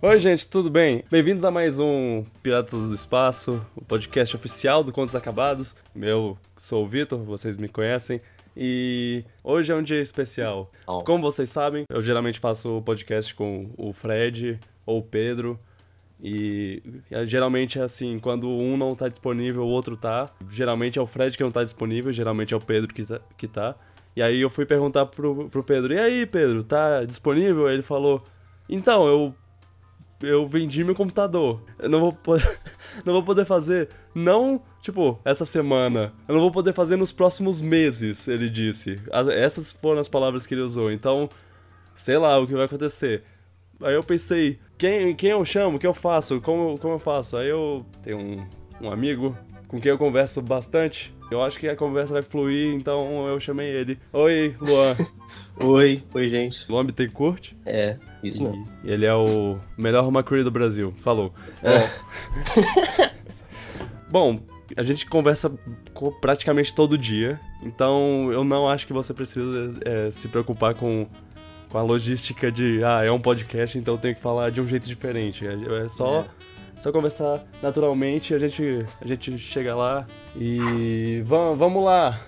Oi, gente, tudo bem? Bem-vindos a mais um Piratas do Espaço, o podcast oficial do Contos Acabados. Eu sou o Vitor, vocês me conhecem. E hoje é um dia especial. Oh. Como vocês sabem, eu geralmente faço o podcast com o Fred ou o Pedro. E é, geralmente é assim, quando um não tá disponível, o outro tá. Geralmente é o Fred que não tá disponível, geralmente é o Pedro que tá. Que tá. E aí eu fui perguntar pro, pro Pedro, e aí, Pedro, tá disponível? Aí ele falou, então, eu. Eu vendi meu computador. Eu não vou poder, não vou poder fazer, não, tipo, essa semana. Eu não vou poder fazer nos próximos meses, ele disse. As- Essas foram as palavras que ele usou. Então, sei lá o que vai acontecer. Aí eu pensei, quem, quem eu chamo, o que eu faço, como, como eu faço? Aí eu tenho um, um amigo com quem eu converso bastante. Eu acho que a conversa vai fluir, então eu chamei ele. Oi, Luan. Oi, oi, gente. Luan Bittencourt. É, isso mesmo. E ele é o melhor Macri do Brasil. Falou. É. Bom, a gente conversa co- praticamente todo dia, então eu não acho que você precisa é, se preocupar com, com a logística de, ah, é um podcast, então eu tenho que falar de um jeito diferente. É, é só, conversar naturalmente, a gente, a gente chega lá e vamos, vamos lá.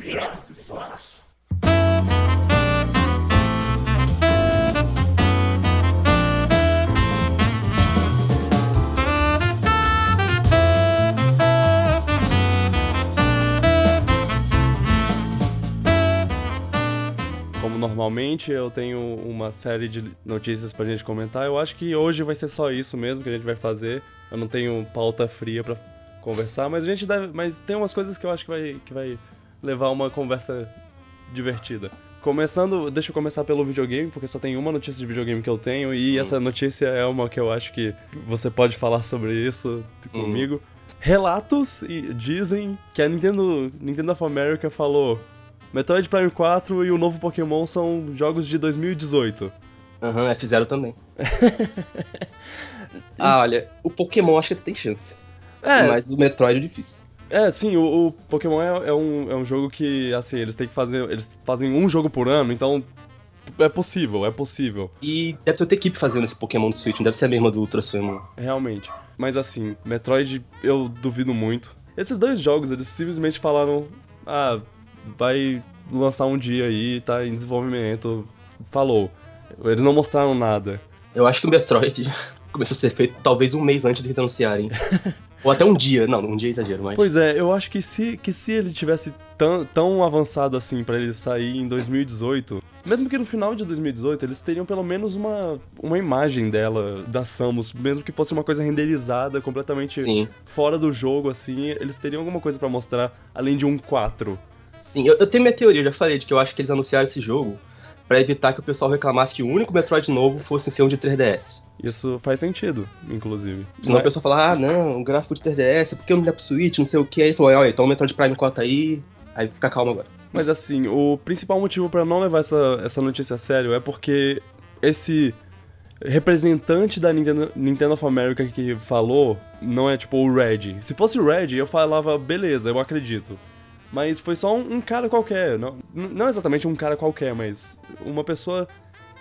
Como eu tenho uma série de notícias pra gente comentar. Eu acho que hoje vai ser só isso mesmo que a gente vai fazer. Eu não tenho pauta fria pra conversar, mas a gente deve, mas tem umas coisas que eu acho que vai que vai levar uma conversa divertida. Começando, deixa eu começar pelo videogame, porque só tem uma notícia de videogame que eu tenho e essa notícia é uma que eu acho que você pode falar sobre isso comigo. Relatos dizem que a Nintendo, Nintendo of America falou Metroid Prime 4 e o novo Pokémon são jogos de 2018. Aham, F0 também. ah, olha, o Pokémon acho que tem chance. É, Mas o Metroid é difícil. é sim, o, o Pokémon é, é um, é um jogo que, assim, eles têm que fazer. Eles fazem um jogo por ano, então. É possível, é possível, E deve ter outra equipe fazendo esse Pokémon do Switch, não deve ser a mesma do Ultra Swim. realmente. Mas assim, Metroid eu duvido muito. Esses dois jogos, eles simplesmente falaram: ah, vai lançar um dia aí, tá em desenvolvimento. Falou. Eles não mostraram nada. Eu acho que o Metroid começou a ser feito talvez um mês antes de eles anunciarem. Ou até um dia. Não, um dia é exagero, mas. Pois é, eu acho que se, que se ele tivesse tão, tão avançado assim pra ele sair em 2018, mesmo que no final de 2018 eles teriam pelo menos uma, uma imagem dela, da Samus, mesmo que fosse uma coisa renderizada, completamente Sim. fora do jogo, assim, eles teriam alguma coisa pra mostrar além de um 4. Sim, eu, eu tenho minha teoria, já falei, de que eu acho que eles anunciaram esse jogo pra evitar que o pessoal reclamasse que o único Metroid novo fosse ser um de 3DS. Isso faz sentido, inclusive. Senão Mas- o pessoal fala, ah, não, o gráfico de 3DS, por que não dá pro Switch, não sei o que. Aí falou, olha, então o Metroid Prime 4 aí, aí fica calmo agora. Mas assim, o principal motivo pra não levar essa, essa notícia a sério é porque esse representante da Nintendo, Nintendo of America que falou não é tipo o Red. Se fosse o Red, eu falava, beleza, eu acredito. Mas foi só um, um cara qualquer. Não, não exatamente um cara qualquer, mas uma pessoa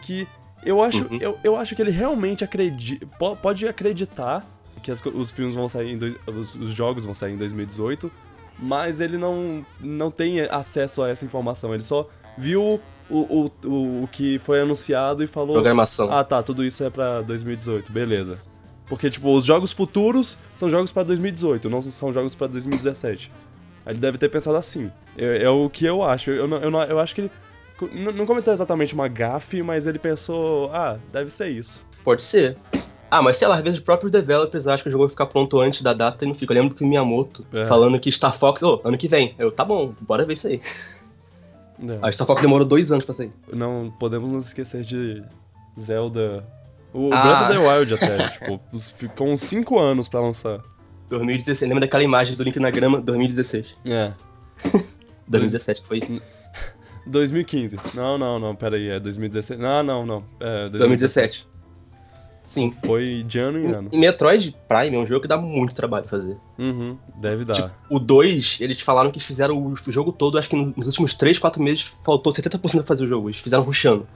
que eu acho, Uhum. eu, eu acho que ele realmente acredita, pode acreditar que as os filmes vão sair, os, os jogos vão sair em 2018, mas ele não, não tem acesso a essa informação. Ele só viu o, o, o, o que foi anunciado e falou: Programação. Ah, tá, tudo isso é pra 2018, beleza. Porque, tipo, os jogos futuros são jogos pra 2018, não são jogos pra 2017. Ele deve ter pensado assim. É, é o que eu acho. Eu, não, eu, não- eu acho que ele. Não cometeu exatamente uma gafe, mas ele pensou: ah, deve ser isso. Pode ser. Ah, mas sei lá, às vezes os próprios developers acham que o jogo vai ficar pronto antes da data e não fica. Eu lembro que o Miyamoto É. falando que Star Fox, ô, ano que vem. Eu, tá bom, bora ver isso aí. É. A Star Fox demorou dois anos pra sair. Não podemos nos esquecer de Zelda. O Ah. Breath of the Wild até, tipo, ficou uns 5 anos pra lançar. 2016, lembra daquela imagem do Link na Grama? 2016. É. 2017 foi. 2015. Não, não, não, pera aí, é 2016. Não, não, não. É 2017. Sim. Foi de ano em ano. E Metroid Prime é um jogo que dá muito trabalho fazer. Uhum, deve dar. Tipo, o 2, eles falaram que fizeram o jogo todo, acho que nos últimos 3, 4 meses faltou 70% pra fazer o jogo. Eles fizeram rushando.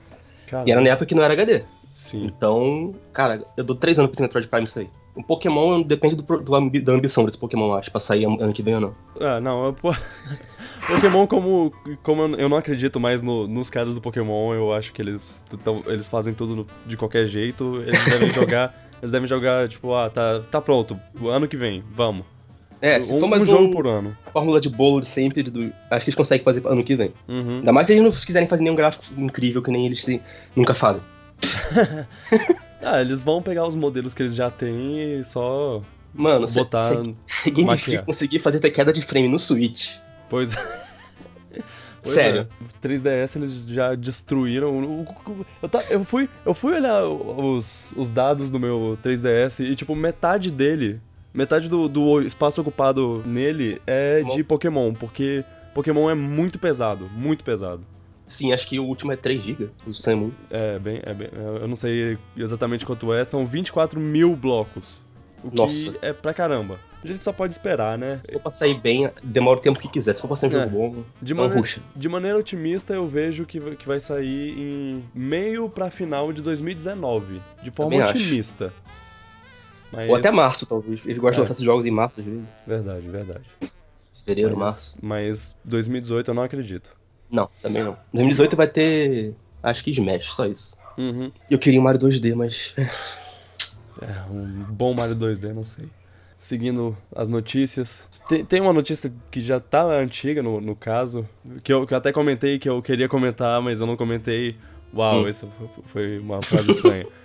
E era na época que não era HD. Sim. Então, cara, eu dou 3 anos pra esse Metroid Prime isso aí. O Pokémon depende do, do, da ambição desse Pokémon, acho, pra sair ano que vem ou não. Ah, não, eu, Pokémon, como, como eu não acredito mais no, nos caras do Pokémon, eu acho que eles, tão, eles fazem tudo de qualquer jeito. Eles devem jogar. Eles devem jogar, tipo, ah, tá, tá pronto, ano que vem, vamos. É, se um, for mais um jogo por ano. Fórmula de bolo de sempre, do, acho que eles conseguem fazer ano que vem. Uhum. Ainda mais se eles não quiserem fazer nenhum gráfico incrível que nem eles se, nunca fazem. ah, eles vão pegar os modelos que eles já têm e só Mano, botar. Game Freak conseguir fazer até queda de frame no Switch. Pois Pois Sério. É. 3DS eles já destruíram. Eu, tá, eu, fui, eu fui olhar os, os dados do meu 3DS e, tipo, metade dele, metade do, do espaço ocupado nele é de Pokémon, porque Pokémon é muito pesado, muito pesado. Sim, acho que o último é 3 GB, o Samu. É, bem, é bem. Eu não sei exatamente quanto é, são 24 mil blocos. O Nossa. que é pra caramba a gente só pode esperar, né? Se for pra sair bem, demora o tempo que quiser. Se for pra sair um é. jogo bom, de maneira, de maneira otimista, eu vejo que, que vai sair em meio pra final de 2019. De forma Também otimista. Mas... Ou até março, talvez. Eles gostam é. de lançar esses jogos em março, às vezes. Verdade, verdade. Fevereiro, mas, março. Mas 2018 eu não acredito. Não, também não. 2018 vai ter. Acho que Smash, só isso. Uhum. Eu queria um Mario 2D, mas. É, um bom Mario 2D, não sei seguindo as notícias. Tem, tem uma notícia que já tá antiga no, no caso, que eu, que eu até comentei que eu queria comentar, mas eu não comentei. Uau, hum. isso foi uma frase estranha.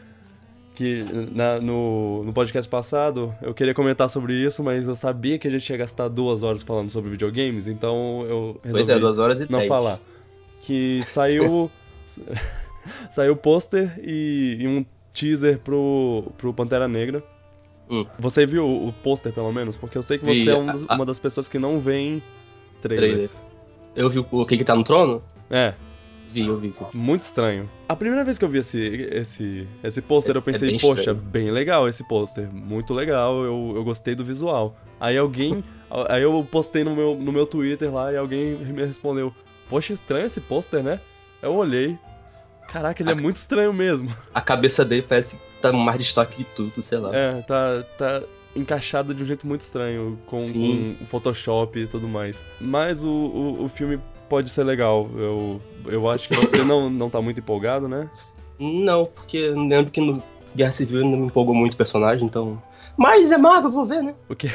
que na, no, no podcast passado eu queria comentar sobre isso, mas eu sabia que a gente ia gastar duas horas falando sobre videogames, então eu resolvi pois é, duas horas e não falar. Que saiu. saiu pôster e, e um teaser pro, pro Pantera Negra. Hum. Você viu o pôster, pelo menos? Porque eu sei que você Vi, é um das, a, uma das pessoas que não vê trailers. Trailer. Eu vi o que que tá no trono? É. Vi, eu vi. Muito estranho. A primeira vez que eu vi esse, esse, esse pôster, é, eu pensei, é bem poxa, estranho. bem legal esse pôster. Muito legal, eu, eu gostei do visual. Aí alguém. aí eu postei no meu, no meu Twitter lá e alguém me respondeu: Poxa, estranho esse pôster, né? Eu olhei. Caraca, ele a, é muito estranho mesmo. A cabeça dele parece tá mais destaque que tudo, sei lá. É, tá, tá encaixada de um jeito muito estranho, com, com Photoshop e tudo mais. Mas o, o, o, filme pode ser legal. Eu, eu acho que você não, não tá muito empolgado, né? Não, porque lembro que no Guerra Civil não me empolgou muito o personagem, então. Mas é Marvel, vou ver, né? O que,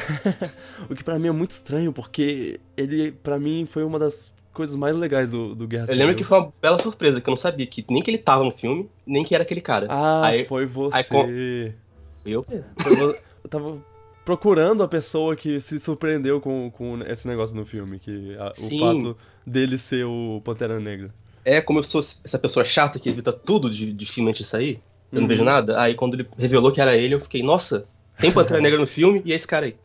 o que pra mim é muito estranho, porque ele, pra mim, foi uma das coisas mais legais do, do Guerra Civil. Eu lembro que foi uma bela surpresa, que eu não sabia que nem que ele tava no filme, nem que era aquele cara. Ah, aí, foi você. Aí, com... Eu? eu tava procurando a pessoa que se surpreendeu com, com esse negócio no filme, que a, o fato dele ser o Pantera Negra. É, como eu sou essa pessoa chata que evita tudo de, de filme antes de sair, eu uhum. não vejo nada. Aí quando ele revelou que era ele, eu fiquei, nossa, tem Pantera Negra no filme e é esse cara aí.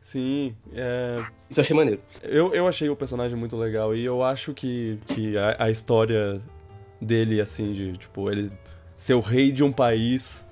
Sim, é... Isso eu achei maneiro. Eu, eu achei o personagem muito legal e eu acho que, que a, a história dele, assim, de, tipo, ele ser o rei de um país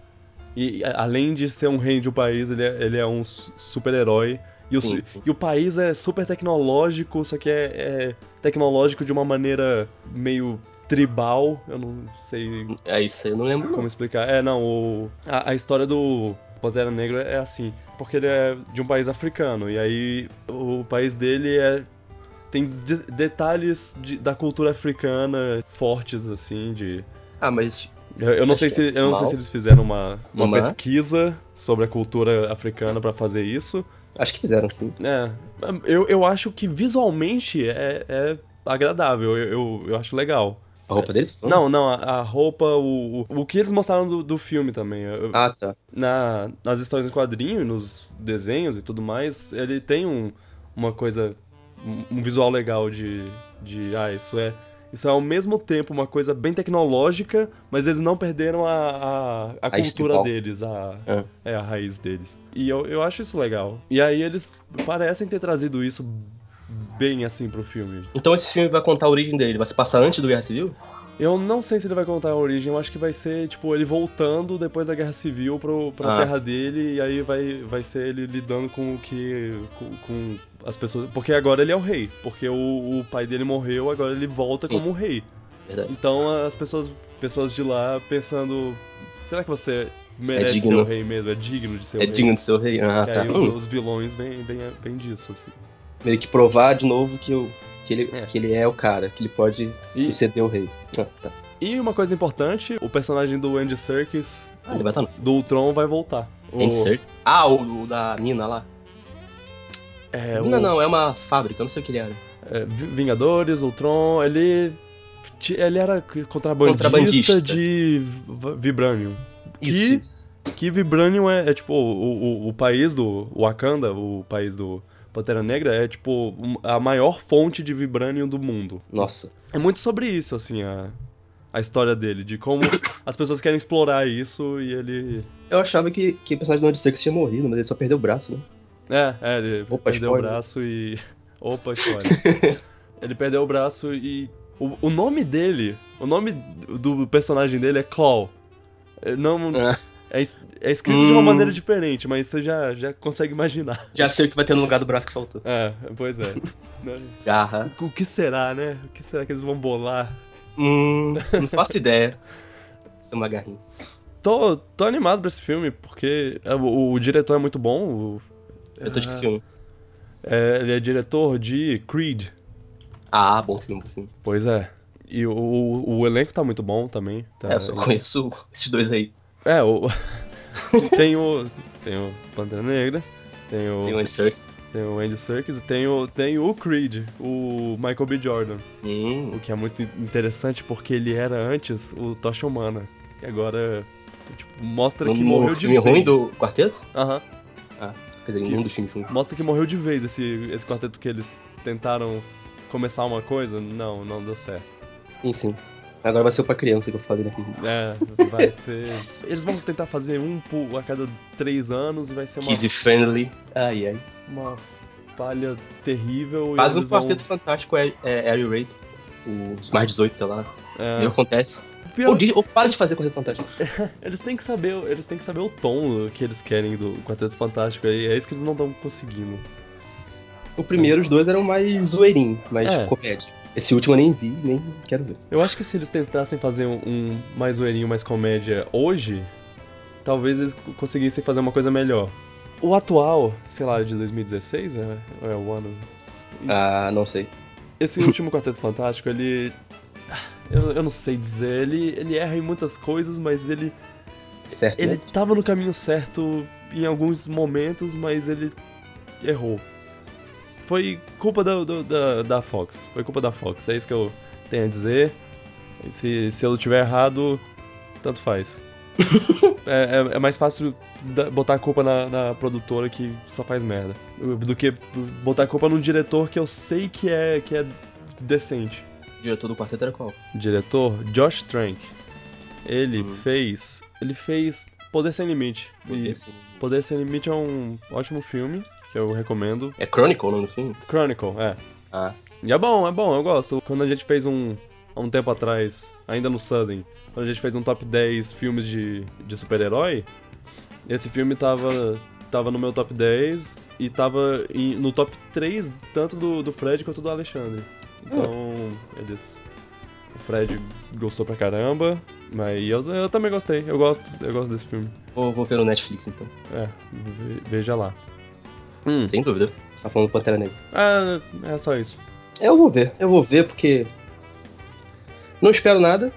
e além de ser um rei de um país, ele é, ele é um super-herói. E, e, o país é super tecnológico, só que é, é, tecnológico de uma maneira meio tribal. Eu não sei. É isso aí, eu não lembro. Como explicar. É, não, o, a, a história do Pantera Negra é assim porque ele é de um país africano. E aí o país dele é tem de detalhes de, da cultura africana fortes, assim, de. Ah, mas. Eu, eu não sei se eu não sei se eles fizeram uma, uma pesquisa sobre a cultura africana para fazer isso. Acho que fizeram, sim. É. Eu, eu acho que visualmente é, é agradável, eu, eu, eu acho legal. A roupa deles? Não, não, a, a roupa, o, o, o, que eles mostraram do, do filme também. Ah, tá. Na, nas histórias em quadrinho, nos desenhos e tudo mais, ele tem um, uma coisa, um, um visual legal de, de, ah, isso é, isso é ao mesmo tempo uma coisa bem tecnológica, mas eles não perderam a, a, a, a cultura deles, a, é. é. a raiz deles. E eu, eu acho isso legal. E aí eles parecem ter trazido isso bem assim pro filme. Então esse filme vai contar a origem dele, vai se passar antes do Guerra Civil? Eu não sei se ele vai contar a origem, eu acho que vai ser, tipo, ele voltando depois da Guerra Civil pro, pra Ah. terra dele, e aí vai, vai ser ele lidando com o que. Com, com as pessoas. Porque agora ele é o rei. Porque o, o pai dele morreu, agora ele volta Sim. como rei. Verdade. Então as pessoas, pessoas de lá pensando. Será que você merece ser digno. o rei mesmo? É digno de ser É o rei? digno de ser o rei. Ah, E tá. aí os, Hum, os vilões vêm vem, vem disso, assim. meio que provar de novo que, o, que, ele, É. que ele é o cara, que ele pode suceder o rei. E uma coisa importante, o personagem do Andy Serkis, Ah, ele vai estar no do Ultron, vai voltar. O- Andy Serkis? Ah, o, o da mina lá. É, mina o- não, é uma fábrica, eu não sei o que ele era. é, Vi- Vingadores, Ultron, ele. Ele era contrabandista, Contrabandista. de Vibranium. Isso, Que- isso. Que Vibranium é, é, tipo o, o, o país do Wakanda, o país do Pantera Negra, é tipo a maior fonte de Vibranium do mundo. Nossa. É muito sobre isso, assim, a, a história dele, de como as pessoas querem explorar isso e ele. Eu achava que, que o personagem do Serkis tinha morrido, mas ele só perdeu o braço, né? É, é, ele Opa, perdeu o spoiler. braço e. Opa, spoiler. ele perdeu o braço e. O, o nome dele, o nome do personagem dele é Claw. É, Não, Ah. É, é escrito de uma Hum. maneira diferente, mas você já, já consegue imaginar. Já sei o que vai ter no lugar do braço que faltou. É, pois é. Garra. O que será, né? O que será que eles vão bolar? Hum, não faço ideia. Isso é uma garrinha. Tô, tô animado pra esse filme, porque é, o, o diretor é muito bom. o- Eu tô de que Ah, filme? é, ele é diretor de Creed. Ah, bom filme, bom filme. Pois é. E o, o, o elenco tá muito bom também. Tá, é, eu só conheço esses dois aí. É, o. tem o. Tem o Pantera Negra, tem o. Tem o Andy Serkis. Tem o Andy Serkis, tem o, tem o Creed, o Michael B. Jordan. Hum, O que é muito interessante porque ele era antes o Tocha Humana. E agora, tipo, mostra que no morreu de filme vez. ruim do quarteto? Aham. Quer dizer, em um dos filmes ruins. Mostra que morreu de vez esse, esse quarteto que eles tentaram começar uma coisa. Não, não deu certo. Sim, sim. Agora vai ser o pra criança que eu falei, né? É, vai ser. Eles vão tentar fazer um a cada três anos e vai ser uma, Kid friendly. Ai, ai. uma falha terrível. e Faz um eles vão- quarteto fantástico, é, é Harry Raid. Os mais 18, sei lá. É. E acontece. Pior- Ou, diz- ou para de fazer quarteto fantástico. Eles têm que saber, eles têm que saber o tom que eles querem do Quarteto Fantástico. E é isso que eles não estão conseguindo. O primeiro, os dois eram mais zoeirinho, mais É. comédia. Esse último eu nem vi, nem quero ver. Eu acho que se eles tentassem fazer um, um mais zoeirinho, mais comédia hoje, talvez eles co- conseguissem fazer uma coisa melhor. O atual, sei lá, de 2016 é, é o ano. Ah, não sei. Esse último Quarteto Fantástico, ele. Eu, eu não sei dizer, ele, ele erra em muitas coisas, mas ele, Certo, ele né? tava no caminho certo em alguns momentos, mas ele errou. Foi culpa da, do- da, da Fox. Foi culpa da Fox. É isso que eu tenho a dizer. Se, se eu tiver errado, tanto faz. é, é- é mais fácil botar a culpa na, na produtora que só faz merda. Do que botar a culpa num diretor que eu sei que é, que é decente. O diretor do quarteto era qual? Diretor Josh Trank. Ele Hum. fez. Ele fez Poder Sem Limite. E Esse- Poder Sem Limite é um ótimo filme, eu recomendo. É Chronicle o nome filme? Chronicle, é. Ah. E é bom, é bom, eu gosto. Quando a gente fez um. Há um tempo atrás, ainda no Sudden, quando a gente fez um top 10 filmes de, de super-herói, esse filme tava. Tava no meu top 10 e tava em- no top 3, tanto do, do Fred quanto do Alexandre. Então, eles. O Fred gostou pra caramba, mas eu, eu também gostei. Eu gosto, eu gosto desse filme. Vou, vou ver no Netflix então. É, ve- veja lá. Hum. Sem dúvida. Você tá falando do Pantera Negra. Ah, é só isso. Eu vou ver, eu vou ver porque. Não espero nada,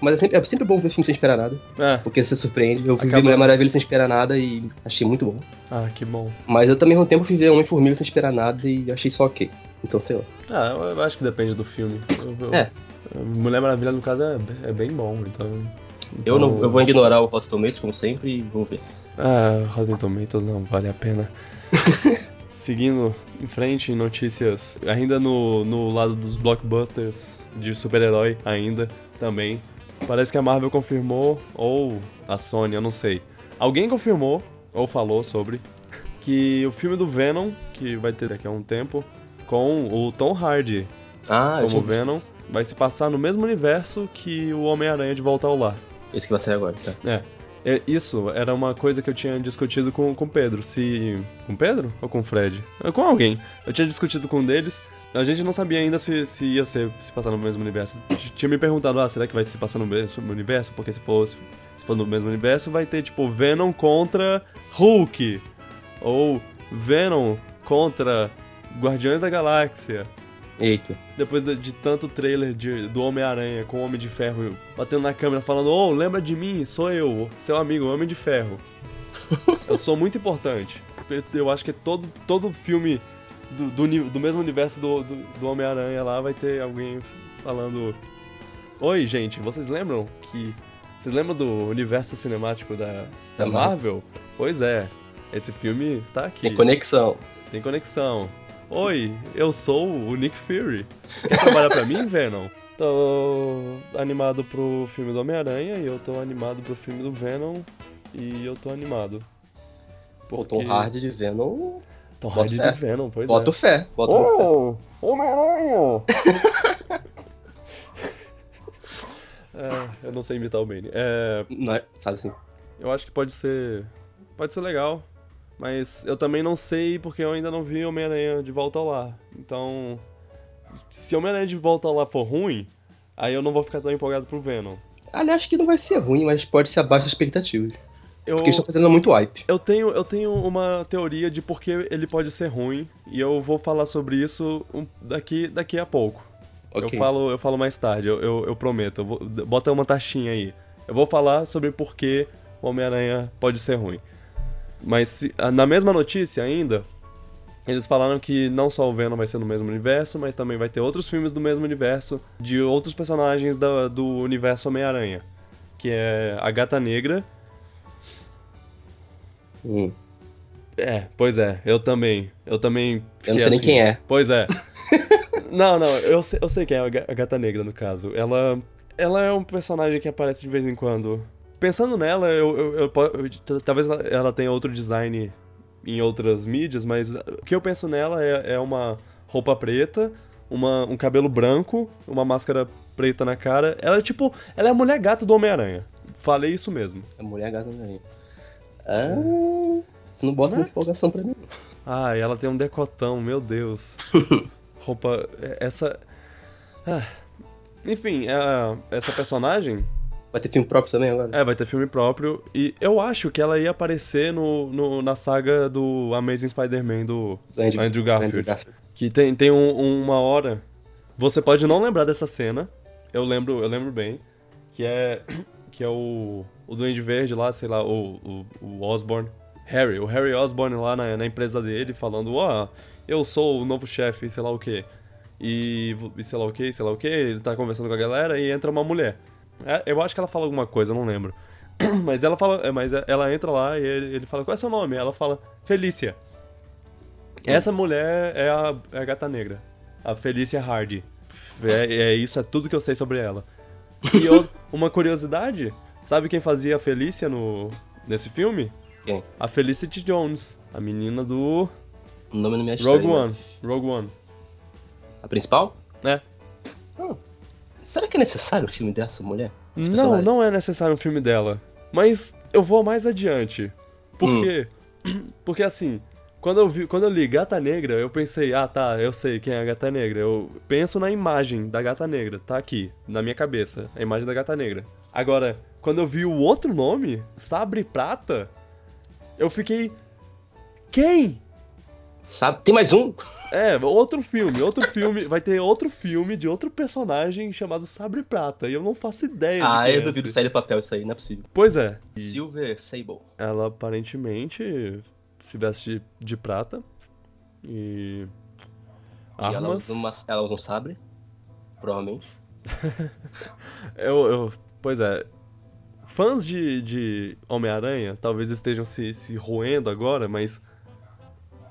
mas é sempre, é sempre bom ver filme sem esperar nada, É. porque você surpreende. Eu ver Acaba- Mulher Maravilha sem esperar nada e achei muito bom. Ah, que bom. Mas eu também, ao mesmo tempo, fui ver Homem-Formiga sem esperar nada e achei só ok. Então, sei lá. Ah, eu, eu acho que depende do filme. Eu- eu- É. Mulher Maravilha, no caso, é, é bem bom, então... Eu, então- não, eu vou ignorar o Hot Tomatoes, como sempre, e vou ver. Ah, Rotten Tomatoes não vale a pena. Seguindo em frente em notícias, ainda no, no lado dos blockbusters de super-herói, ainda também. Parece que a Marvel confirmou, ou a Sony, eu não sei. Alguém confirmou, ou falou sobre, que o filme do Venom, que vai ter daqui a um tempo, com o Tom Hardy. Ah, como Venom, vai se passar no mesmo universo que o Homem-Aranha de Volta ao Lar. Esse que vai sair agora, tá? É. É, Isso era uma coisa que eu tinha discutido com o Pedro. Se. Com Pedro? Ou com o Fred? É, Com alguém. Eu tinha discutido com um deles. A gente não sabia ainda se, se ia ser, se passar no mesmo universo. Tinha me perguntado, ah, será que vai se passar no mesmo universo? Porque se for, se for no mesmo universo, vai ter, tipo, Venom contra Hulk. Ou Venom contra Guardiões da Galáxia. Eita. Depois de, de tanto trailer de- do Homem-Aranha com o Homem de Ferro batendo na câmera falando, ô, lembra de mim? Sou eu, seu amigo, Homem de Ferro. eu sou muito importante. Eu, eu acho que todo, todo filme do, do, do mesmo universo do, do, do Homem-Aranha lá vai ter alguém falando. Oi, gente, vocês lembram que. Vocês lembram do universo cinemático da, da? Marvel? Pois é. Esse filme está aqui. Tem conexão. Tem conexão. Oi, eu sou o Nick Fury. Quer trabalhar pra mim, Venom? Tô animado pro filme do Homem-Aranha e eu tô animado pro filme do Venom e eu tô animado. Pô, Tom Hardy de Venom. Tom Hardy fé. de Venom, pois Boto é. fé. Boto muito fé. Oh, Homem-Aranha! é, eu não sei imitar o Bane. É, Não é- sabe assim? eu acho que pode ser. Pode ser legal. Mas eu também não sei porque eu ainda não vi Homem-Aranha de volta ao lar. Então. Se Homem-Aranha de volta ao lar for ruim, aí eu não vou ficar tão empolgado pro Venom. Aliás, que não vai ser ruim, mas pode ser abaixo das expectativas. Eu, Porque estão fazendo muito hype. eu, tenho, eu tenho uma teoria de por que ele pode ser ruim. E eu vou falar sobre isso daqui, daqui a pouco. Ok. Eu, falo, eu falo mais tarde, eu, eu, eu prometo. Eu vou, bota uma taxinha aí. Eu vou falar sobre por que o Homem-Aranha pode ser ruim. Mas se- ah, na mesma notícia ainda, eles falaram que não só o Venom vai ser no mesmo universo, mas também vai ter outros filmes do mesmo universo, de outros personagens da- do universo Homem-Aranha. Que é a Gata Negra. Hum. É, pois é, eu também. Eu também. Eu não sei nem assim. quem é. Pois é. não, não, eu sei, eu sei quem é a Gata Negra, no caso. Ela, ela é um personagem que aparece de vez em quando. Pensando nela, eu, eu, eu talvez ela- tenha outro design em outras mídias, mas o que eu penso nela é, é uma roupa preta, uma, um cabelo branco, uma máscara preta na cara. Ela é tipo, ela é a mulher gata do Homem-Aranha. Falei isso mesmo. A mulher gata aí. Ah, você não bota muita empolgação pra mim. Ah, ela tem um decotão, meu Deus. Roupa. Essa. Ah. Enfim, é- essa personagem. Vai ter filme próprio também agora? É, vai ter filme próprio. E eu acho que ela ia aparecer no, no- na saga do Amazing Spider-Man do Andrew- Andrew Garfield. Andrew Garfield. Que tem, tem um- uma hora. Você pode não lembrar dessa cena. Eu lembro, eu lembro bem. Que é. Que é o. O Duende Verde lá, sei lá, o, o, o Osborn. Harry, o Harry Osborn lá na, na empresa dele, falando, ó, eu sou o novo chefe, sei lá o quê. E, e sei lá o quê, sei lá o quê. Ele tá conversando com a galera e entra uma mulher. É, eu acho que ela fala alguma coisa, eu não lembro. Mas ela fala. é, Mas ela entra lá e ele, ele fala, qual é seu nome? Ela fala, Felícia. Essa mulher é a, é a gata negra. A Felícia Hardy. É, é isso, é tudo que eu sei sobre ela. E eu- uma curiosidade, sabe quem fazia a Felícia no, nesse filme? Quem? A Felicity Jones, a menina do O nome não me Rogue One. Rogue One. A principal? É. Será que é necessário o filme dessa mulher? Esse Não, personagem? não é necessário um filme dela. Mas eu vou mais adiante. Por Hum. quê? Porque assim, quando eu, vi, quando eu li Gata Negra, eu pensei, ah tá, eu sei quem é a Gata Negra. Eu penso na imagem da Gata Negra, tá aqui, na minha cabeça, a imagem da Gata Negra. Agora, quando eu vi o outro nome, Sabre Prata, eu fiquei. Quem? Sabe? Tem mais um? É, outro filme, outro filme, vai ter outro filme de outro personagem chamado Sabre Prata, e eu não faço ideia de Ah, eu é duvido sair do papel isso aí, não é possível. Pois é. Silver Sable. Ela aparentemente se veste de, de prata e E ela armas. usa, uma- ela usa um sabre. Provavelmente. Eu, eu- pois é. Fãs de, de Homem-Aranha talvez estejam se, se roendo agora, mas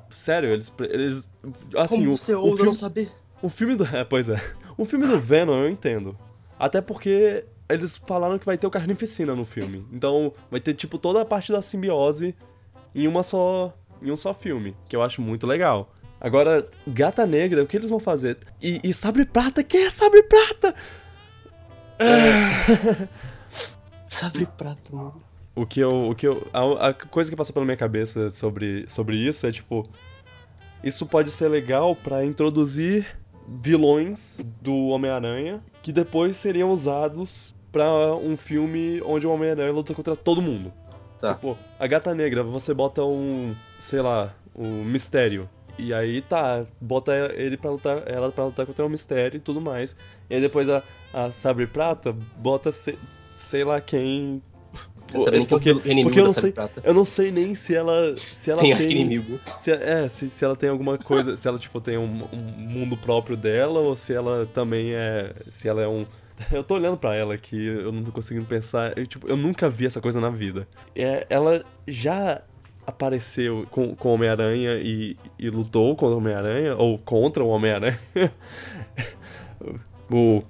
sério, eles eles assim, Como o, você o ousa filme, não saber? o filme do é, pois é. O filme do Venom eu entendo. Até porque eles falaram que vai ter o Carnificina no filme. Então, vai ter tipo toda a parte da simbiose em uma só em um só filme, que eu acho muito legal. Agora, Gata Negra, o que eles vão fazer? E, e Sabre Prata? Quem é Sabre Prata? Sabre prata, mano. O que eu. O que eu a, a coisa que passou pela minha cabeça sobre, sobre isso é tipo. Isso pode ser legal pra introduzir vilões do Homem-Aranha que depois seriam usados pra um filme onde o Homem-Aranha luta contra todo mundo. Tá. Tipo, a gata negra, você bota um, sei lá, um mistério. E aí tá, bota ele pra lutar, ela pra lutar contra o mistério e tudo mais. E aí depois a, a Sabre Prata bota se- sei lá quem. Nem que é o porque, inimigo porque eu não sei. Prata. Eu não sei nem se ela. Se ela Tem tem. arqui-inimigo. Se, é, se, se ela tem alguma coisa. se ela, tipo, tem um, um mundo próprio dela, ou se ela também é. Se ela é um. Eu tô olhando pra ela aqui, eu não tô conseguindo pensar. Eu, tipo, eu nunca vi essa coisa na vida. É, ela já apareceu com, com o Homem-Aranha e, e lutou com o Homem-Aranha, ou contra o Homem-Aranha. o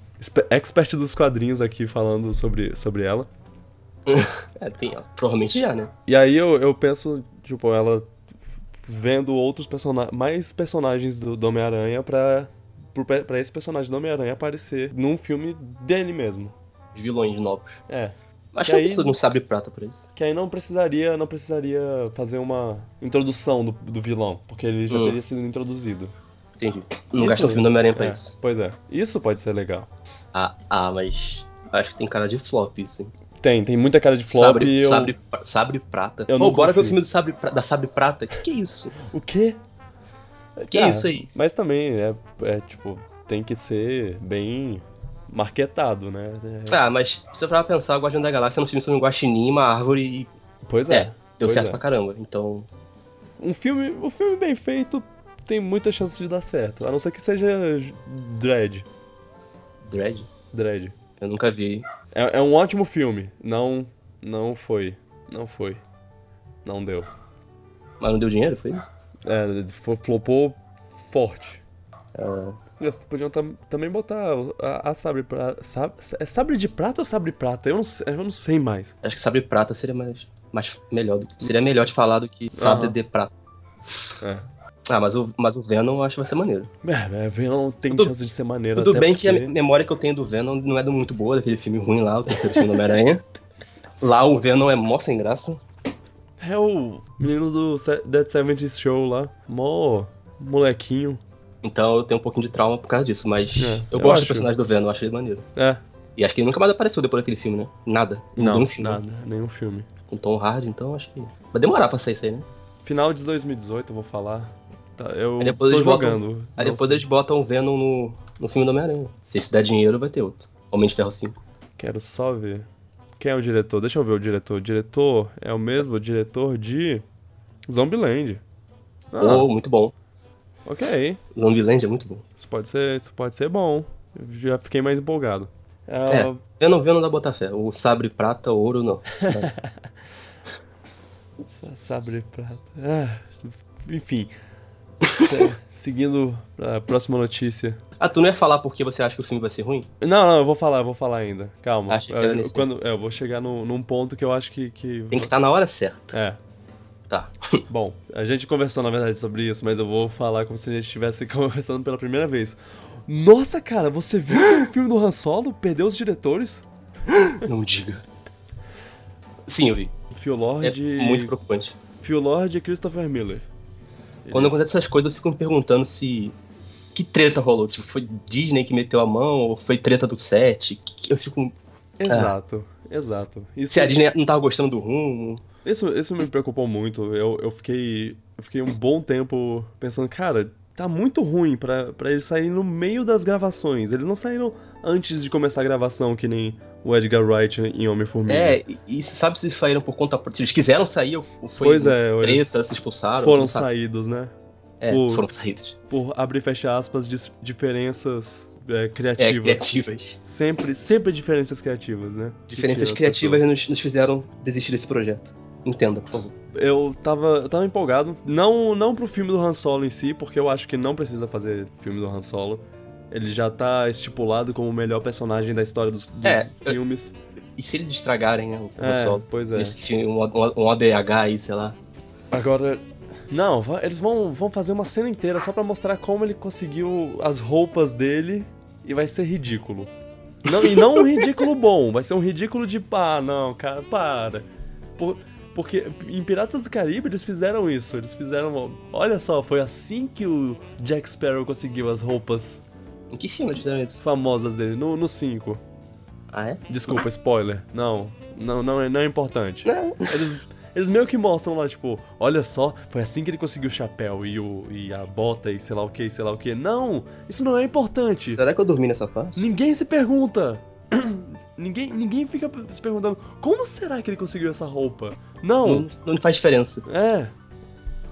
expert dos quadrinhos aqui falando sobre, sobre ela. É, tem, ó, provavelmente já, né? E aí eu, eu penso, tipo, ela vendo outros personagens, mais personagens do, do Homem-Aranha pra, pra esse personagem do Homem-Aranha aparecer num filme dele mesmo. Vilões novos. É. Acho que não aí- um sabre prata pra isso. Que aí não precisaria, não precisaria fazer uma introdução do, do vilão, porque ele já Hum. teria sido introduzido. Entendi. Não Isso- gasta o filme do Homem-Aranha pra É, isso. Pois é. Isso pode ser legal. Ah, ah, mas. Acho que tem cara de flop isso, hein? Tem, tem muita cara de flop sabre, e eu... sabre, sabre prata. Eu não bora ver o filme do sabre, da Sabre Prata. Que que é isso? O quê? Que Ah, é isso aí? Mas também é, é, tipo, tem que ser bem marketado, né? É- Ah, mas se parar pra pensar, o Guardião da Galáxia é um filme sobre um guaxinim, uma árvore e Pois é. É, deu Pois certo é. pra caramba. Então, Um filme, um filme bem feito tem muita chance de dar certo. A não ser que seja Dread. Dread? Dread. Eu nunca vi. É, é um ótimo filme. Não, não foi. Não foi. Não deu. Mas não deu dinheiro, foi isso? É, flopou forte. Ah, Eles podiam tam- também botar a, a sabre prata. é sabre de prata ou sabre prata? Eu não, sei- eu não sei mais. acho que Sabre Prata seria mais, mais melhor. Do, que- seria melhor de falar do que Sabre Aham. de Prata. É. Ah, mas o, mas o Venom eu acho que vai ser maneiro. É, é, Venom tem Tudo- chance de ser maneiro Tudo bem porque... que a memória que eu tenho do Venom não é muito boa, daquele filme ruim lá, o terceiro filme do Homem-Aranha. Lá o Venom é mó sem graça. É o menino do Dead Seventies Show lá. Mó molequinho. Então eu tenho um pouquinho de trauma por causa disso, mas É, eu eu gosto acho- do personagem do Venom, eu acho ele maneiro. É, E acho que ele nunca mais apareceu depois daquele filme, né? Nada. não, Nenhum filme. nada, nenhum filme. Com Tom Hardy, então acho que. Vai demorar pra sair isso aí, né? Final de 2018, eu vou falar. Tá, eu Aí depois tô eles botam- jogando. Aí não depois sei. eles botam o Venom no, no filme do Homem-Aranha. Se esse der dinheiro, vai ter outro. Homem de Ferro 5. Quero só ver. Quem é o diretor? Deixa eu ver o diretor. O diretor é o mesmo diretor de Zombieland. Ah, Oh, muito bom. ok. Zombieland é muito bom. Isso pode ser, isso pode ser bom. Eu já fiquei mais empolgado. É, É. Venom, Venom da Botafé. O sabre prata, ouro, não. Sa- Sabre prata. Ah, enfim. Se- seguindo pra próxima notícia. Ah, tu não ia falar porque você acha que o filme vai ser ruim? Não, não, eu vou falar, eu vou falar ainda. Calma. Acho que eu, quando, é, eu vou chegar no- num ponto que eu acho que. que... Tem que estar na hora certa. É. Tá. Bom, a gente conversou na verdade sobre isso, mas eu vou falar como se a gente estivesse conversando pela primeira vez. Nossa, cara, você viu que o filme do Han Solo perdeu os diretores? Não diga. Sim, eu vi. Phil É Lord, muito preocupante. Phil Lord e Christopher Miller. Quando acontece essas coisas, eu fico me perguntando se. Que treta rolou? Se foi Disney que meteu a mão ou foi treta do set? Eu fico. Exato, exato. Isso, Se a Disney não tava gostando do rumo. isso, isso me preocupou muito. Eu, eu, fiquei, eu fiquei um bom tempo pensando, cara, tá muito ruim pra, pra eles saírem no meio das gravações. Eles não saíram antes de começar a gravação, que nem o Edgar Wright em Homem-Formiga. É, e, se sabe se eles saíram por conta própria? Se eles quiseram sair ou foi Pois é, treta, se expulsaram? foram saídos, né? É, por- foram saídos. Por abrir e fechar aspas, diferenças é, É, criativas. criativas. Sempre, sempre diferenças criativas, né? Diferenças criativas nos, nos fizeram desistir desse projeto. Entenda, por favor. Eu tava, eu tava empolgado, não, não pro filme do Han Solo em si, porque eu acho que não precisa fazer filme do Han Solo. Ele já tá estipulado como o melhor personagem da história dos, dos É, eu- filmes. E se eles estragarem, né, o É, pessoal? pois é. Tinham um, um, ODH aí, sei lá. Agora, Não, eles vão, vão fazer uma cena inteira só pra mostrar como ele conseguiu as roupas dele e vai ser ridículo. Não, e não um ridículo bom, vai ser um ridículo de pá, não, cara, para. Por- porque em Piratas do Caribe eles fizeram isso, eles fizeram. Olha só, foi assim que o Jack Sparrow conseguiu as roupas Em que filme eles fizeram isso? famosas dele, no 5. Ah, é? Desculpa, spoiler. Não, não, não é, não é importante. Não. Eles, eles meio que mostram lá, tipo, olha só, foi assim que ele conseguiu o chapéu e, o, e a bota e sei lá o que, sei lá o que. Não, isso não é importante. Será que eu dormi nessa parte? Ninguém se pergunta. Ninguém, ninguém fica se perguntando, como será que ele conseguiu essa roupa? Não, Não, não faz diferença. é.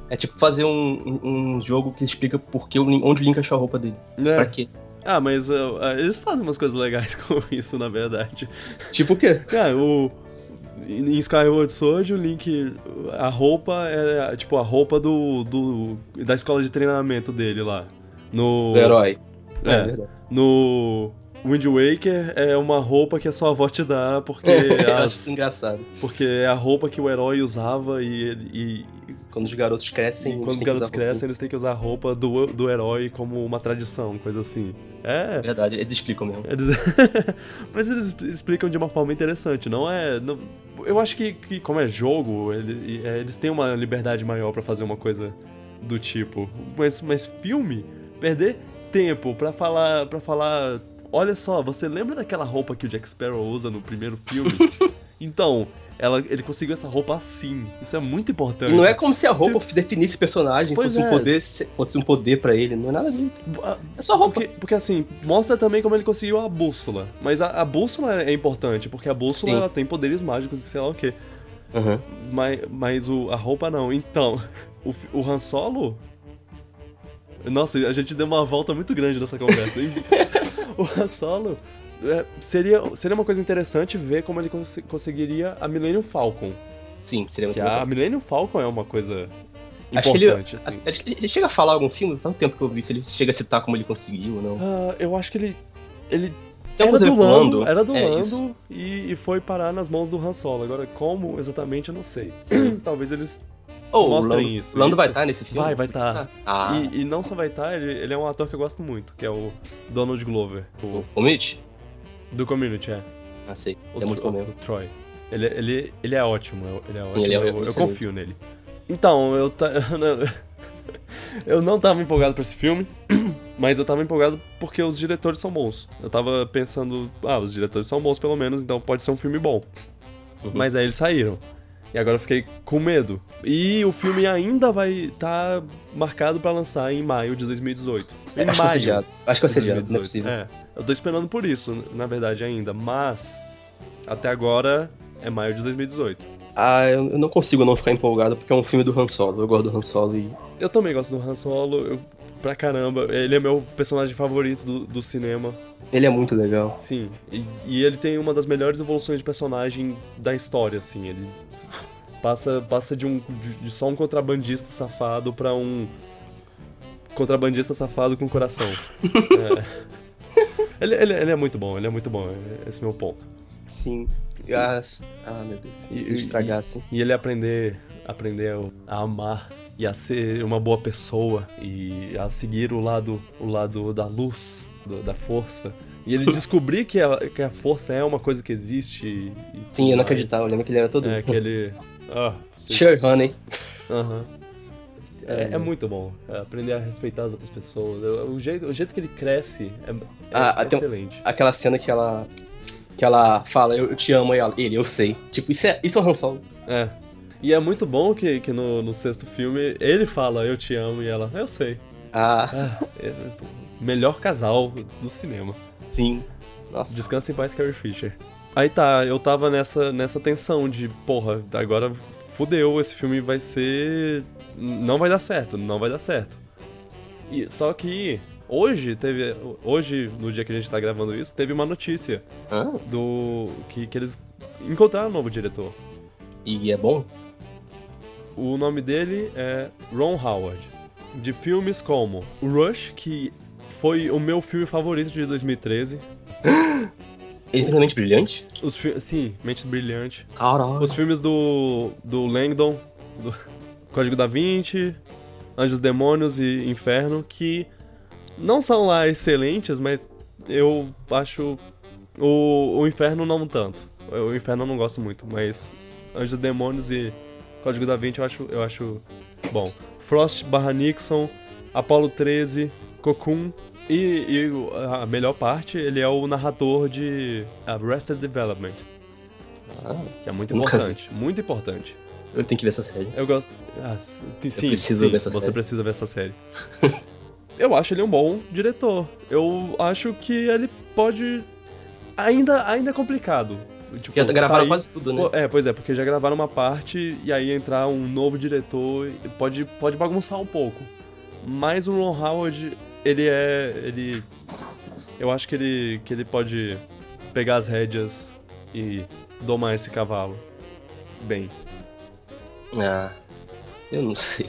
É tipo fazer um, um, jogo que explica por que onde o Link achou a roupa dele. é. Pra quê? Ah, mas uh, uh, eles fazem umas coisas legais com isso, na verdade. Tipo o quê? É, o. Em Skyward Sword, o Link. A roupa é tipo a roupa do. do da escola de treinamento dele lá. No. Do herói. É. É, verdade. No. Wind Waker é uma roupa que a sua avó te dá porque, as- engraçado. porque é a roupa que o herói usava e, e, Quando os garotos crescem, e quando os garotos crescem eles têm que usar a roupa do, do herói como uma tradição, coisa assim. É. Verdade, eles explicam mesmo. Eles... Mas eles explicam de uma forma interessante, não é. não- Eu acho que, que como é jogo, ele- é, eles têm uma liberdade maior pra fazer uma coisa do tipo. Mas, mas filme, perder tempo pra falar. para falar. Olha só, você lembra daquela roupa que o Jack Sparrow usa no primeiro filme? então, ela, ele conseguiu essa roupa assim. Isso é muito importante. Não é como se a roupa definisse o personagem, Pois fosse, é. um poder, fosse um poder pra ele, não é nada disso. É só roupa. Porque, porque assim, mostra também como ele conseguiu a bússola. Mas a, a bússola é importante, porque a bússola Sim. ela tem poderes mágicos e sei lá o quê. Aham. Mas, mas o, a roupa não. Então, o, o Han Solo. Nossa, a gente deu uma volta muito grande nessa conversa. o Han Solo. é, seria, seria uma coisa interessante ver como ele cons- conseguiria a Millennium Falcon. Sim, seria muito Que a legal. Millennium Falcon é uma coisa Acho que ele- importante, assim. Ele, ele chega a falar algum filme? Faz um tempo que eu vi, se ele chega a citar como ele conseguiu ou não. Ah, eu acho que ele. Ele Tem era do Lando, Lando? era do É, Lando e, e foi parar nas mãos do Han Solo. Agora, como exatamente, eu não sei. Talvez eles. Oh, Mostrem Lando, isso, Lando isso. vai estar nesse filme? Vai, vai estar. Ah, E, e não só vai estar, ele, ele é um ator que eu gosto muito, que é o Donald Glover. o O, Community? do Community, é. Ah, sei. O, Ele é muito bom mesmo. o Troy. Ele, ele, ele é ótimo, eu- ele é Sim, ótimo. ele é eu, eu confio nele. Então, eu, ta- eu não tava empolgado pra esse filme, mas eu tava empolgado porque os diretores são bons. Eu tava pensando, ah, os diretores são bons pelo menos, então pode ser um filme bom. Uhum. Mas aí eles saíram. E agora eu fiquei com medo. E o filme ainda vai estar marcado pra lançar em maio de 2018. Em É, acho que vai ser maio adiado. Acho que vai ser de adiado, não é 2018. possível. É, eu tô esperando por isso, na verdade, ainda. Mas, até agora, é maio de 2018. Ah, eu eu não consigo não ficar empolgado porque é um filme do Han Solo. Eu gosto do Han Solo e. Eu também gosto do Han Solo, eu, pra caramba. Ele é meu personagem favorito do, do cinema. Ele é muito legal. Sim, e, e ele tem uma das melhores evoluções de personagem da história, assim. Ele passa, passa de, um, de, de só um contrabandista safado pra um contrabandista safado com coração. É. Ele, ele, ele é muito bom, ele é muito bom, esse é o meu ponto. Sim. Ah, s- ah, meu Deus. E- Se estragasse. E ele aprender, aprender a amar e a ser uma boa pessoa e a seguir o lado, o lado da luz, do- da força. E ele descobrir que a, que a força é uma coisa que existe. E, e Sim, eu não mais. acreditava. Eu lembro que ele era todo. É, que ele. Ah, vocês- Sure, honey. Aham. É, É. é muito bom é aprender a respeitar as outras pessoas. O jeito, o jeito que ele cresce é, é Ah, tem um- excelente. Aquela cena que ela. Que ela fala, eu, eu te amo, e ela, ele, eu sei. Tipo, isso é, isso é o Han Solo. É. E é muito bom que, que no, no sexto filme ele fala eu te amo e ela, eu sei. Ah, Ah, é, pô, melhor casal do cinema. sim. Nossa. Descansa em paz, Carrie Fisher. Aí tá, eu tava nessa, nessa tensão de, porra, agora fudeu, esse filme vai ser. Não vai dar certo, não vai dar certo. E, só que hoje teve. Hoje, no dia que a gente tá gravando isso, teve uma notícia Ah, do. que, que eles encontraram um novo diretor. e é bom? O nome dele é Ron Howard. De filmes como Rush, que foi o meu filme favorito de 2013. Ele é realmente brilhante? Os sim, Mente Brilhante. Caralho. Os filmes do, do Langdon, do Código da Vinci, Anjos, Demônios e Inferno, que não são lá excelentes, mas eu acho o, o Inferno não tanto. O Inferno eu não gosto muito, mas Anjos, Demônios e Código da Vinci eu acho, eu acho bom. Frost barra Nixon, Apollo 13, Cocoon e, e a melhor parte, ele é o narrador de Arrested Development. Ah, Que é muito importante, muito importante. eu tenho que ver essa série. Eu gosto. Ah, sim, preciso sim, você série. precisa ver essa série. eu acho ele um bom diretor. Eu acho que ele pode. Ainda, ainda é complicado. Tipo, Já gravaram sair- quase tudo, né? É, pois é, porque já gravaram uma parte e aí entrar um novo diretor pode, pode bagunçar um pouco. Mas o Ron Howard, ele é. ele. Eu acho que ele, que ele pode pegar as rédeas e domar esse cavalo. Bem. Ah, eu não sei.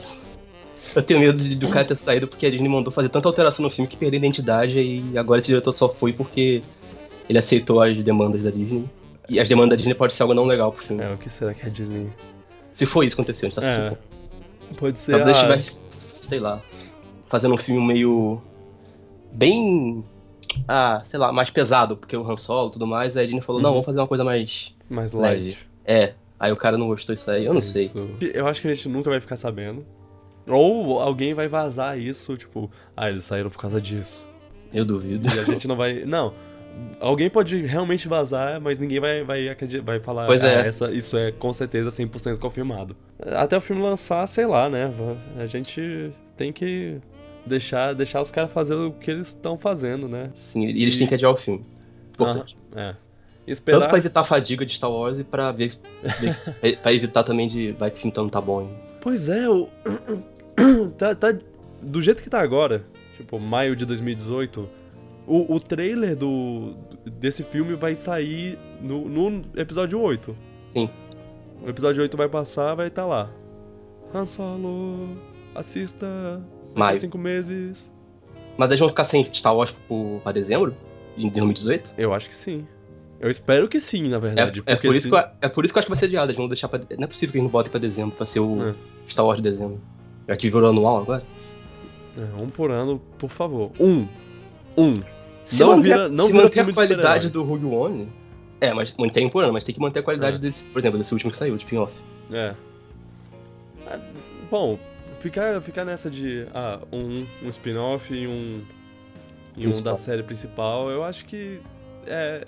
Eu tenho medo de, do cara ter saído porque a Disney mandou fazer tanta alteração no filme que perdeu a identidade e agora esse diretor só foi porque ele aceitou as demandas da Disney. E as demandas da Disney pode ser algo não legal pro filme. É, o que será que a Disney. Se for isso que aconteceu, a gente tá É. tipo, Pode ser. Talvez ah, estivesse, sei lá, fazendo um filme meio. Bem. Ah, sei lá, mais pesado, porque o Han Solo e tudo mais. Aí a Disney falou: não, Uhum. vamos fazer uma coisa mais. mais leve. light. É. Aí o cara não gostou disso aí, eu não sei. Isso. Eu acho que a gente nunca vai ficar sabendo. Ou alguém vai vazar isso, tipo, ah, eles saíram por causa disso. Eu duvido. E a gente não vai. Não. Alguém pode realmente vazar, mas ninguém vai, vai, vai falar Pois "Ah, é. essa, isso é com certeza 100% confirmado. Até o filme lançar, sei lá, né? A gente tem que deixar, deixar os caras fazer o que eles estão fazendo, né? Sim, e eles têm que adiar o filme. Importante. É. Tanto Esperar. pra evitar a fadiga de Star Wars e pra ver. ver pra evitar também de. Vai que o filme então não tá bom ainda. Pois é, o. tá, tá. Do jeito que tá agora, tipo, maio de 2018, o, o trailer do, desse filme vai sair no, no episódio 8. Sim. O episódio 8 vai passar, vai estar lá. Han Solo, assista. Maio. cinco meses. Mas eles vão ficar sem Star Wars pra dezembro? Em 2018? Eu acho que sim. Eu espero que sim, na É, verdade. é, porque por isso se- que eu, é por isso que eu acho que vai ser adiado. Eles vão deixar pra. Não é possível que eles não botem pra dezembro, pra ser o É. Star Wars de dezembro. Já que virou anual agora? É, um por ano, por favor. Um. Um. Se Não manter, vira- não se vira manter a de qualidade do Rogue One. É, mas mantém um por ano, mas tem que manter a qualidade É. desse, por exemplo, desse último que saiu, o spin-off. É. Ah, Bom, ficar, ficar nessa de ah, um, um spin-off e um, e um da série principal, eu acho que é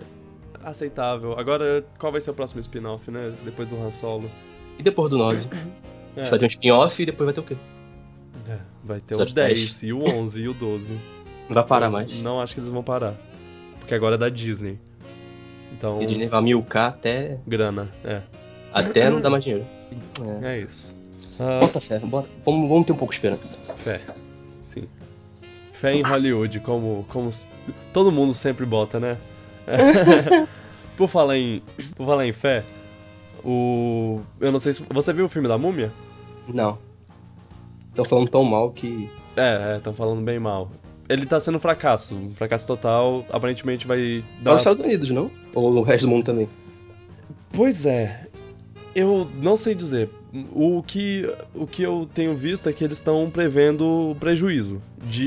aceitável. Agora, qual vai ser o próximo spin-off, né? Depois do Han Solo? E depois do 9? É, Vai ter um spin-off e depois vai ter o quê? é, vai ter o Episódio 10, 10. e o 11 e o 12. Não vai parar Eu mais. Não acho que eles vão parar. Porque agora é da Disney. Então, E Disney vai milcar até, grana, é. até não dar mais dinheiro. É. É isso. Ah, Bota fé, bota, vamos, vamos ter um pouco de esperança. Fé. Sim. Fé em Hollywood, como, como todo mundo sempre bota, né? por, falar em, por falar em fé, o. Eu não sei se. Você viu o filme da múmia? Não. Estão falando tão mal que. É, estão falando bem mal. Ele tá sendo um fracasso, um fracasso total. Aparentemente vai Só dar. nos Estados Unidos, não? Ou no resto do mundo também? Pois é. Eu não sei dizer. O que, o que eu tenho visto é que eles estão prevendo prejuízo de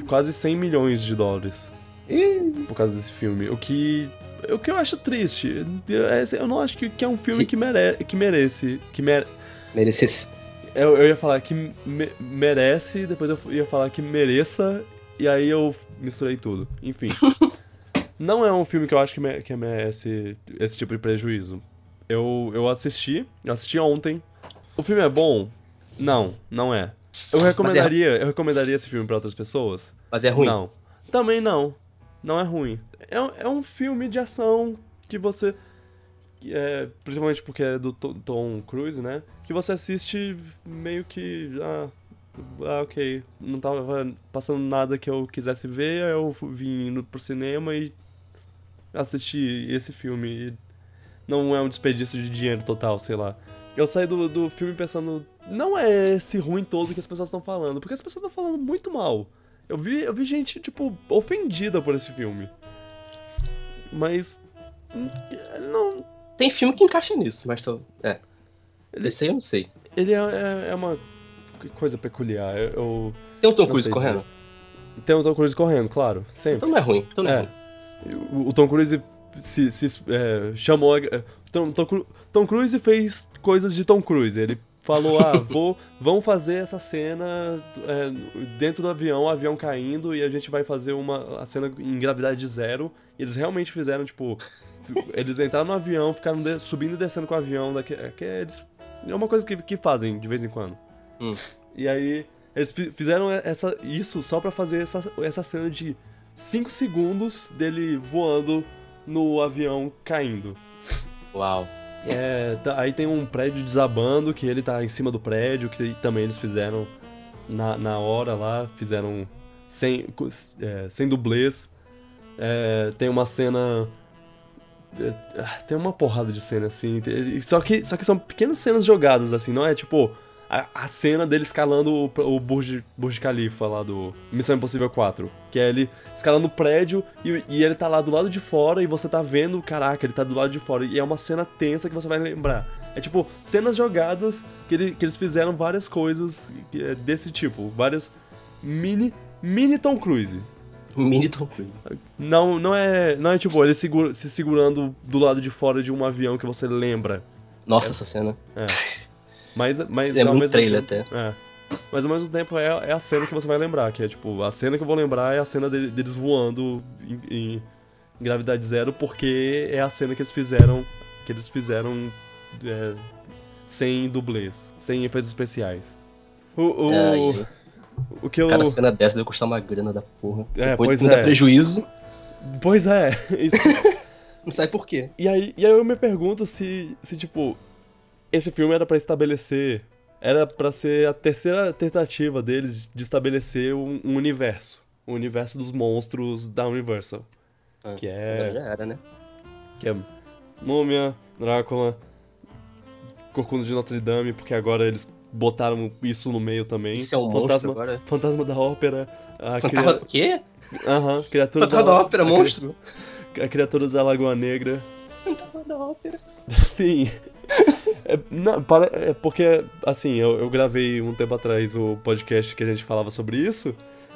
Ih. quase 100 milhões de dólares. Ih, por causa desse filme. O que. O que eu acho triste. É, Eu não acho que, que é um filme que, mere, que merece. Que mere, merecesse. eu, eu ia falar que me- merece, depois eu ia falar que mereça, e aí eu misturei tudo. Enfim. não é um filme que eu acho que, me- que merece esse tipo de prejuízo. Eu, eu assisti, eu assisti ontem. O filme é bom? Não, não é. Eu recomendaria, eu recomendaria esse filme pra outras pessoas? Mas é ruim. Não. Também não. Não é ruim. É, um- é um filme de ação que você. é, principalmente porque é do To- Tom Cruise, né? Que você assiste meio que. Ah, ah, ok. Não tava passando nada que eu quisesse ver, aí eu vim indo pro cinema e assisti esse filme. Não é um desperdício de dinheiro total, sei lá. Eu saí do, do filme pensando, não é esse ruim todo que as pessoas estão falando, porque as pessoas estão falando muito mal. Eu vi, eu vi gente, tipo, ofendida por esse filme. Mas. hum, Não. Tem filme que encaixa nisso, mas tô. É. Ele- Esse aí eu não sei. Ele é, é, é uma coisa peculiar. Eu, Tem um Tom Cruise correndo? tem o Tom Cruise correndo, claro, sempre. Então não é ruim. Então não é, É. ruim. O, o Tom Cruise se, se, é, chamou. Tom, Tom, Tom Cruise fez coisas de Tom Cruise. Ele falou: ah, vou, vamos fazer essa cena é, dentro do avião, o avião caindo, e a gente vai fazer uma a cena em gravidade zero. E eles realmente fizeram, tipo. Eles entraram no avião, ficaram de- subindo e descendo com o avião. Daqui, é, que eles, é uma coisa que, que fazem de vez em quando. Hum. E aí, eles fi- fizeram essa, isso só pra fazer essa, essa cena de 5 segundos dele voando no avião caindo. Uau. É, tá- aí tem um prédio desabando, que ele tá em cima do prédio, que também eles fizeram na, na hora lá, fizeram sem, é, sem dublês. É, tem uma cena. é, Tem uma porrada de cena assim. Só que, só que são pequenas cenas jogadas, assim, não é tipo. A, a cena dele escalando o, o Burj, Burj Khalifa lá do Missão Impossível 4. Que é ele escalando o prédio e, e ele tá lá do lado de fora e você tá vendo, caraca, ele tá do lado de fora. E é uma cena tensa que você vai lembrar. É tipo, cenas jogadas que, ele- que eles fizeram várias coisas é desse tipo. Várias mini. Mini Tom Cruise. Mini Tom Cruise. Não, não é. Não é tipo, ele segura- se segurando do lado de fora de um avião que você lembra. Nossa, essa cena. É. Mas, mas É ao mesmo trailer tempo, É. Mas ao mesmo tempo é, é a cena que você vai lembrar, que é tipo, a cena que eu vou lembrar é a cena dele- deles voando em, em gravidade zero, porque é a cena que eles fizeram. Que eles fizeram é, sem dublês, sem efeitos especiais. O, o, É, e o que eu. cada cena dessa deve custar uma grana da porra. É, Depois pois não dá é. prejuízo, Pois é, isso, não sabe por quê. E aí, e aí eu me pergunto se, se, tipo, esse filme era pra estabelecer. Era pra ser a terceira tentativa deles de estabelecer um, um universo. O universo dos monstros da Universal. Ah, Que é. já era, né? Que é Múmia, Drácula, Corcunda de Notre Dame, porque agora eles botaram isso no meio também. Isso é um Fantasma, agora. Fantasma da Ópera. A Fantasma cria- o quê? Aham, criatura Fantasma da ópera, a cri- monstro. A criatura da Lagoa Negra. Fantasma da ópera. Sim. É, não, para- é porque, assim, eu, eu gravei um tempo atrás o podcast que a gente falava sobre isso.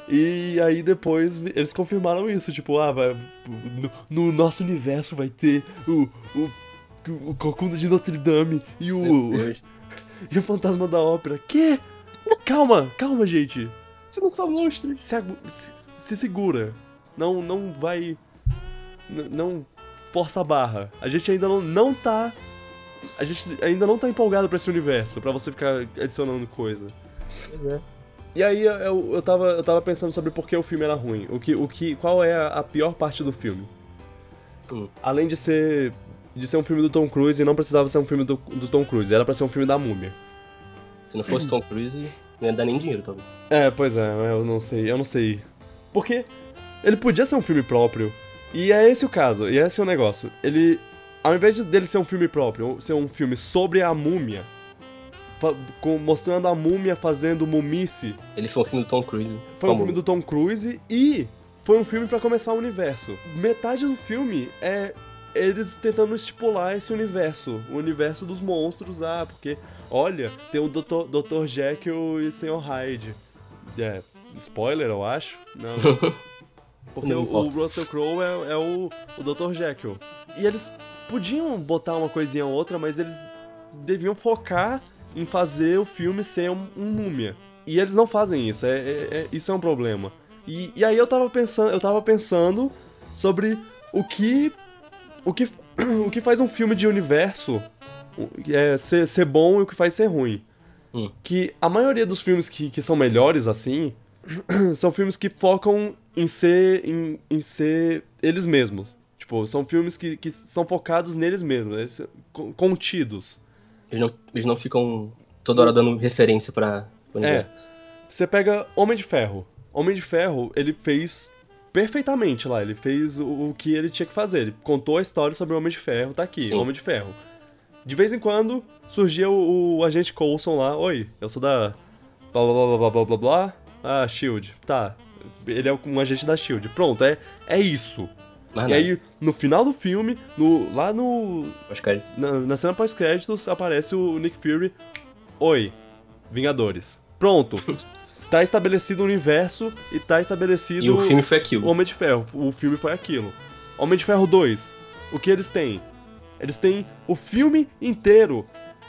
E aí depois eles confirmaram isso, tipo, ah, vai, no, no nosso universo vai ter o, o, o Corcunda de Notre Dame e o, e o Fantasma da Ópera. Que? Calma, calma, gente. Você não são monstros. Se, se, se segura. Não, não vai. Não força a barra. A gente ainda não, não tá. A gente ainda não tá empolgado pra esse universo, pra você ficar adicionando coisa. Pois é. E aí eu, eu, tava, eu tava pensando sobre por que o filme era ruim. O que, o que, qual é a, a pior parte do filme? Hum. Além de ser. De ser um filme do Tom Cruise e não precisava ser um filme do, do Tom Cruise, era pra ser um filme da múmia. Se não fosse Tom Cruise, não ia dar nem dinheiro, talvez. É, pois é, eu não sei, eu não sei. Porque ele podia ser um filme próprio. E é esse o caso, e esse é o negócio. Ele, ao invés de- dele ser um filme próprio, ser um filme sobre a múmia, mostrando a múmia fazendo mumice, Ele foi um filme do Tom Cruise. foi um filme do Tom Cruise e foi um filme pra começar o universo. Metade do filme é eles tentando estipular esse universo, o universo dos monstros, ah, porque olha, tem o Dr. Dr. Jekyll e Sr. Hyde. É, spoiler, eu acho. Não. Porque o, o. Russell Crowe é, é o, o Dr. Jekyll. E eles podiam botar uma coisinha ou outra, mas eles deviam focar em fazer o filme ser um, um múmia. E eles não fazem isso, é, é- é- isso é um problema. E, e aí eu tava pensando, eu tava pensando sobre o que o que o que faz um filme de universo é, ser, ser bom e o que faz ser ruim. Hum. Que a maioria dos filmes que, que são melhores assim são filmes que focam em ser em, em ser eles mesmos. Tipo, são filmes que, que são focados neles mesmos, con- contidos. Eles não, eles não ficam toda hora dando referência pra pro É. universo. Você pega Homem de Ferro. Homem de Ferro, ele fez perfeitamente lá. Ele fez o, o que ele tinha que fazer. Ele contou a história sobre o Homem de Ferro, tá aqui, Sim. Homem de Ferro. De vez em quando surgia o, o agente Coulson lá. Oi, eu sou da. Blá blá blá blá blá blá blá. Ah, Shield. Tá. Ele é um agente da Shield. Pronto, é, é isso. E não, aí, no final do filme, no, lá no, na, na cena pós-créditos aparece o Nick Fury. Oi, Vingadores. Pronto. Tá estabelecido o universo e tá estabelecido E o filme foi aquilo. o Homem de Ferro. O filme foi aquilo. Homem de Ferro 2. O que eles têm? Eles têm o filme inteiro.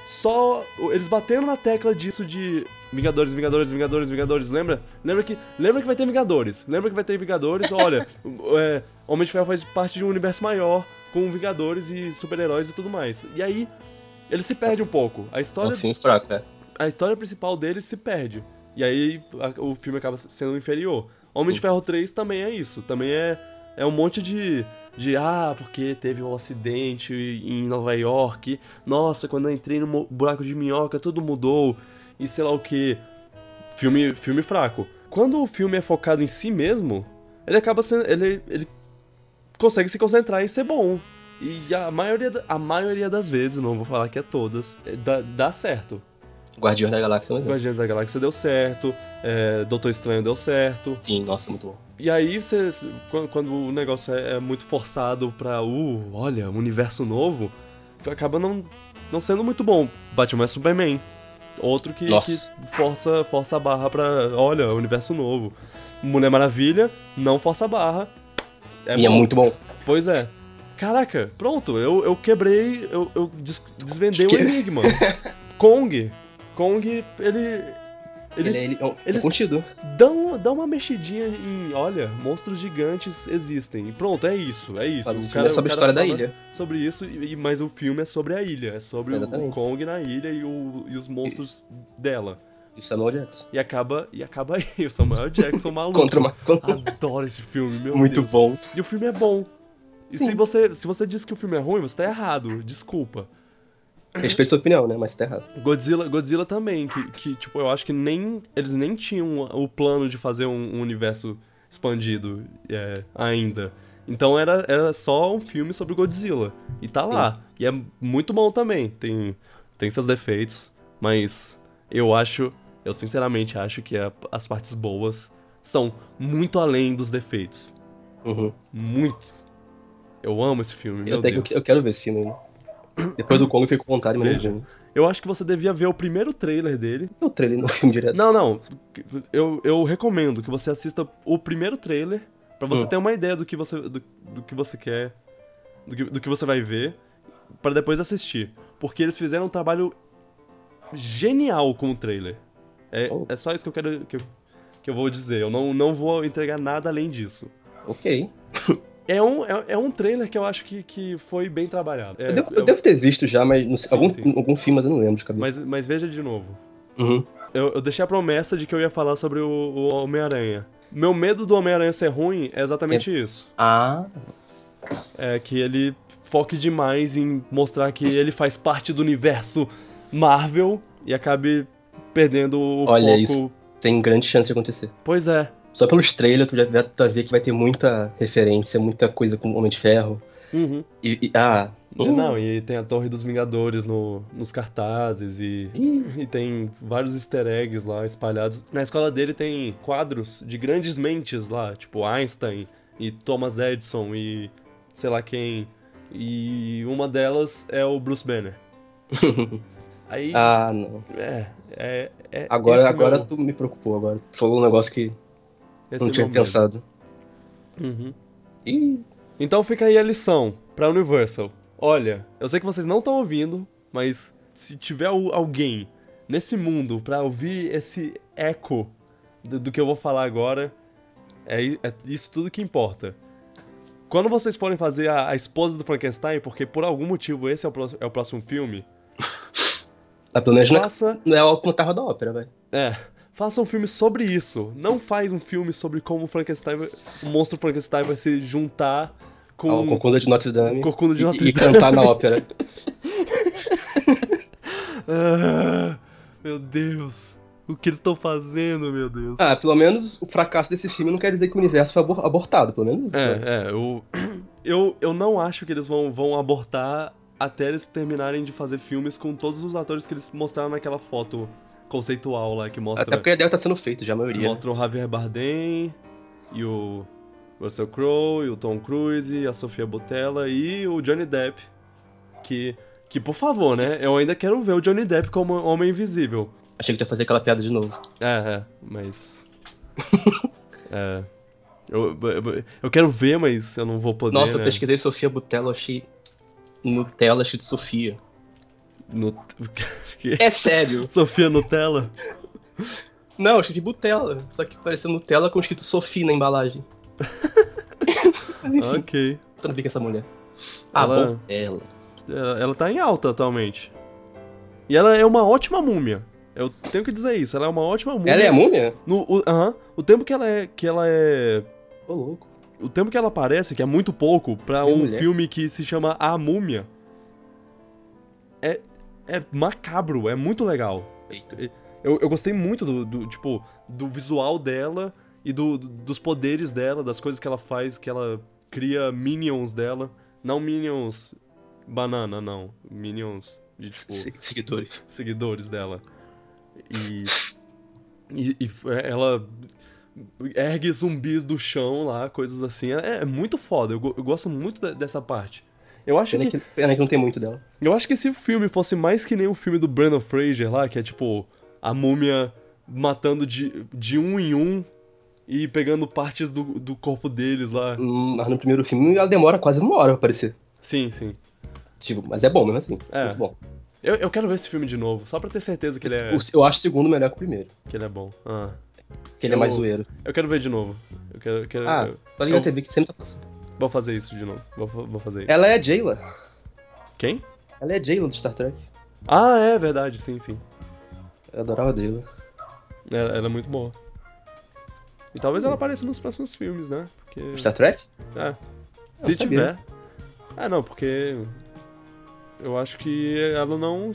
Só eles batendo na tecla disso de Vingadores, Vingadores, Vingadores, Vingadores. Lembra? Lembra que, lembra que vai ter Vingadores. Lembra que vai ter Vingadores. Olha, é, Homem de Ferro faz parte de um universo maior com Vingadores e super-heróis e tudo mais. E aí ele se perde um pouco. A história um fraco, é. a história principal dele se perde. E aí a- o filme acaba sendo inferior. Homem de Ferro 3 também é isso. Também é, é um monte de. De, ah, porque teve um acidente em Nova York. Nossa, quando eu entrei no buraco de minhoca, tudo mudou. E sei lá o que. Filme, filme fraco. Quando o filme é focado em si mesmo, ele acaba sendo. Ele, ele consegue se concentrar em ser bom. E a maioria, a maioria das vezes, não vou falar que é todas, é, dá, dá certo. Guardião da Galáxia, mas é. Guardiões da Galáxia deu certo, é, Doutor Estranho deu certo. Sim, nossa, muito bom. E aí, você, quando, quando o negócio é, é muito forçado pra, uh, olha, um universo novo, acaba não, não sendo muito bom. Batman é Superman. Outro que, que força, força a barra pra, olha, universo novo. Mulher Maravilha, não força a barra. É e é bom. muito bom. Pois é. Caraca, pronto, eu, eu quebrei, eu, eu des- desvendei o Que- enigma. Kong. Kong, ele. Ele, Ele, ele é, um, é eles- contido. dá, um- dá uma mexidinha em. Olha, monstros gigantes existem. E pronto, é isso, é isso. Mas o O filme cara- é sobre o a história da ilha. Sobre isso, e, e- mas o filme é sobre a ilha. É sobre o, o. Kong na ilha e, o- e os monstros dela. E Samuel Jackson. E acaba, e acaba aí. O Samuel Jackson maluco. Contra uma... Adoro esse filme, meu Muito Deus. bom. E o filme é bom. E se você, se você diz que o filme é ruim, você tá errado. Desculpa. Respeito sua opinião, né? Mas tá errado. Godzilla, Godzilla também, que, que, tipo, eu acho que nem. Eles nem tinham o plano de fazer um, um universo expandido é, ainda. Então era, era só um filme sobre Godzilla. E tá lá. E é muito bom também. Tem, tem seus defeitos, mas eu acho. Eu sinceramente acho que a- as partes boas são muito além dos defeitos. Uhum. Muito. Eu amo esse filme, meu Eu, que Deus. eu, eu quero ver esse filme ainda. Depois do Kong eu fiquei com vontade, mas não. Eu acho que você devia ver o primeiro trailer dele. Eu trailer no filme direto. Não, não. Eu, eu recomendo que você assista o primeiro trailer pra você Hum. ter uma ideia do que você, do, do que você quer, do que, do que você vai ver, pra depois assistir. Porque eles fizeram um trabalho genial com o trailer. É, Oh. é só isso que eu quero que eu, que eu vou dizer. Eu não, não vou entregar nada além disso. Ok. É um, é, é um trailer que eu acho que, que foi bem trabalhado. É, eu, devo, eu eu- devo ter visto já, mas não sei, Sim, algum, sim. algum filme, mas eu não lembro de cabeça. mas, mas veja de novo. Uhum. Eu, eu deixei a promessa de que eu ia falar sobre o, o Homem-Aranha. Meu medo do Homem-Aranha ser ruim é exatamente isso. Ah, É que ele foque demais em mostrar que ele faz parte do universo Marvel e acabe perdendo o Olha foco. isso. tem grande chance de acontecer. Pois é. Só pelos trailers tu já vai- ver que vai ter muita referência, muita coisa com Homem de Ferro. Uhum. E, e- ah, E Não, e tem a Torre dos Vingadores no, nos cartazes e, e tem vários easter eggs lá espalhados. Na escola dele tem quadros de grandes mentes lá, tipo Einstein e Thomas Edison e sei lá quem. E uma delas é o Bruce Banner. Aí, ah, não. é, é, é Agora, agora meu- tu me preocupou agora. Tu falou um negócio que esse não é tinha pensado. Uhum. Ih, Então fica aí a lição pra Universal. Olha, eu sei que vocês não estão ouvindo, mas se tiver al- alguém nesse mundo pra ouvir esse eco do, do que eu vou falar agora, é, é isso tudo que importa. Quando vocês forem fazer a, a esposa do Frankenstein, porque por algum motivo esse é o, pró- é o próximo filme, a planeja não é- faça, não é o Contarra da Ópera, velho. é, faça um filme sobre isso. Não faz um filme sobre como o Frankenstein, vai- o monstro Frankenstein vai se juntar com O Corcunda de Notre Dame. Corcunda de e- Notre e, Dame. cantar na ópera. Ah, meu Deus. O que eles estão fazendo, meu Deus? Ah, pelo menos o fracasso desse filme não quer dizer que o universo foi abor- abortado, pelo menos isso. né? É, é, eu, eu, eu não acho que eles vão, vão abortar até eles terminarem de fazer filmes com todos os atores que eles mostraram naquela foto conceitual lá, que mostra, Até porque deve estar sendo feito já, a maioria. mostra o Javier Bardem e o Russell Crowe e o Tom Cruise e a Sofia Botella e o Johnny Depp, que, que por favor, né, eu ainda quero ver o Johnny Depp como Homem Invisível. Achei que tu ia fazer aquela piada de novo. É, é, mas. é. Eu, eu, eu quero ver, mas eu não vou poder. Nossa, eu né? pesquisei Sofia Butella, eu achei Nutella escrito Sofia. No... que? É sério. Sofia Nutella? Não, eu escrevi Butella, só que parecia Nutella com escrito Sofia na embalagem. Mas enfim, Ok. não vi com essa mulher. Ah, Ela- bom, ela. Ela, ela tá em alta atualmente. E ela é uma ótima múmia. Eu tenho que dizer isso, ela é uma ótima múmia. Ela é a múmia? No, o, aham. o tempo que ela é. Que ela é. Ô, louco. O tempo que ela aparece, que é muito pouco, pra um mulher. filme que se chama A Múmia. É. Macabro, é muito legal. Eu, eu gostei muito do, do, tipo, do visual dela e do, dos poderes dela, das coisas que ela faz, que ela cria minions dela. Não minions banana, não. Minions de, tipo, Se- Seguidores. seguidores dela. E, e, e ela ergue zumbis do chão lá, coisas assim. É, é muito foda, eu, eu gosto muito de- dessa parte. Eu acho Pena que, que, pena que não tem muito dela. eu acho que se o filme fosse mais que nem o filme do Brandon Fraser lá, que é tipo a múmia matando de, de um em um e pegando partes do, do corpo deles lá. Hum, Mas no primeiro filme ela demora quase uma hora pra aparecer. Sim, sim. Tipo, mas é bom mesmo assim. É. Muito bom. Eu, eu quero ver esse filme de novo, só pra ter certeza que ele é, Eu acho o segundo melhor que o primeiro. que ele é bom. Ah. Que ele é Eu- mais zoeiro. Eu quero ver de novo. Eu quero. eu quero- Ah, eu- só liga eu- a TV que sempre tá passando. Vou fazer isso de novo. Vou, vou fazer isso. Ela é a Jayla. Quem? Ela é a Jayla do Star Trek. Ah, é verdade, sim, sim. Eu adorava a Jayla. Ela, ela é muito boa. E talvez ela apareça nos próximos filmes, né? Porque. Star Trek? É. Se sabia. tiver. Ah, não, porque. Eu acho que ela não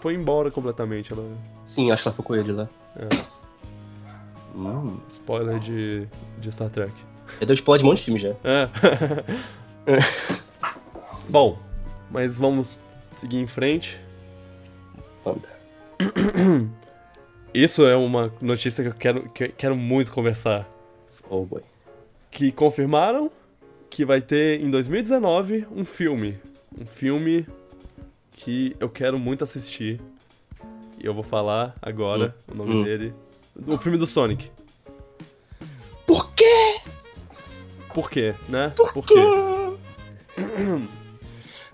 foi embora completamente. Ela. Sim, acho que ela foi com ele lá. É. Hum. Spoiler de, de Star Trek. Já deu spoiler de um monte de filme já. É. Bom, mas vamos seguir em frente. Manda. Isso é uma notícia que eu quero, que eu quero muito conversar. Oh boy. Que confirmaram que vai ter em 2019 um filme. Um filme que eu quero muito assistir. E eu vou falar agora o nome Hum. dele. O filme do Sonic. Por quê, né? Por, quê?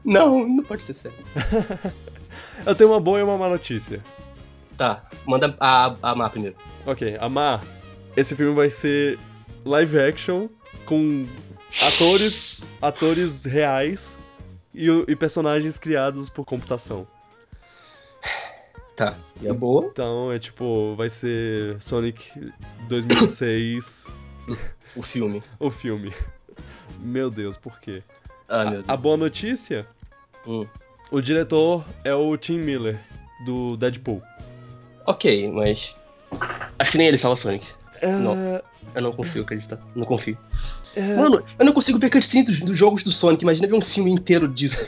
Não, não pode ser sério. Eu tenho uma boa e uma má notícia. Tá, manda a, a Má primeiro. Ok, Amar, esse filme vai ser live action com atores, atores reais e, e personagens criados por computação. Tá, e é boa. Então é tipo, vai ser Sonic 2006, O filme. o filme. Meu Deus, por quê? Ah, meu A Deus. boa notícia, Hum. o diretor é o Tim Miller, do Deadpool. Ok, mas. Acho que nem ele salva Sonic. É, Não. Eu não confio acreditar. Não confio. é, Mano, eu não consigo ver cutscenes dos, dos jogos do Sonic. Imagina ver um filme inteiro disso.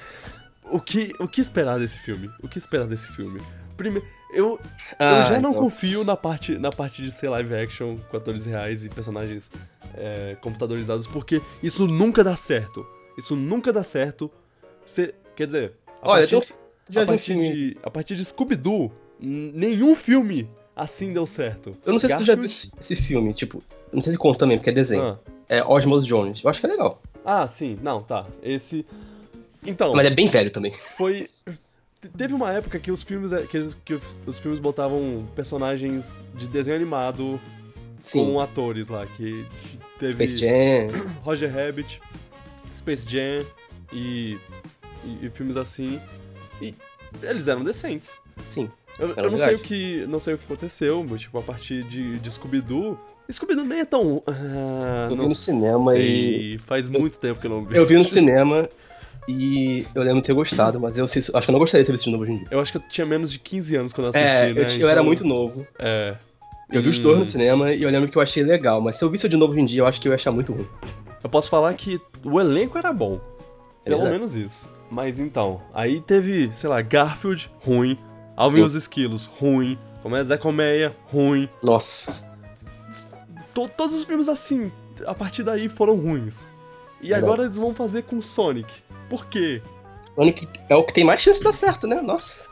o, que, o que esperar desse filme? O que esperar desse filme? Primeiro, eu, Ah, eu já não então. confio na parte, na parte de ser live action com atores reais e personagens é, computadorizados, porque isso nunca dá certo. Isso nunca dá certo. Você, quer dizer, a Olha, partir, tu já a partir filme. de, a partir de Scooby-Doo, nenhum filme assim deu certo. Eu não sei se tu já viu Garfield- esse, filme, tipo. Eu não sei se conta também, porque é desenho. Ah. É Osmos Jones. Eu acho que é legal. ah, sim, não, tá. Esse. Então. Mas é bem velho também. foi. Te- Teve uma época que os filmes é, que, eles- que os, filmes botavam personagens de desenho animado Sim. com atores lá, que teve Space Jam. Roger Rabbit, Space Jam e, e- e filmes assim. E eles eram decentes. Sim. Eu, eu não sei o que não sei o que aconteceu, mas tipo a partir de, de Scooby-Doo, Scooby-Doo nem é tão. Ah, Eu vi no cinema sei. Faz muito tempo que eu não vi. Eu vi no cinema e eu lembro de ter gostado, mas eu acho que eu não gostaria de ser visto de novo hoje em dia. Eu acho que eu tinha menos de 15 anos quando eu assisti, É, né? eu, ti- eu era Então, muito novo. É. Eu vi os dois no cinema e eu lembro que eu achei legal, mas se eu visse de novo hoje em dia, eu acho que eu ia achar muito ruim. Eu posso falar que o elenco era bom. É Pelo menos isso. Mas então, aí teve, sei lá, Garfield, ruim. Alvin Sim. e os Esquilos, ruim. Como é Zé Colmeia, ruim. Nossa. To- todos os filmes assim, a partir daí foram ruins. E agora eles vão fazer com Sonic. Por quê? Sonic é o que tem mais chance de dar certo, né? Nossa.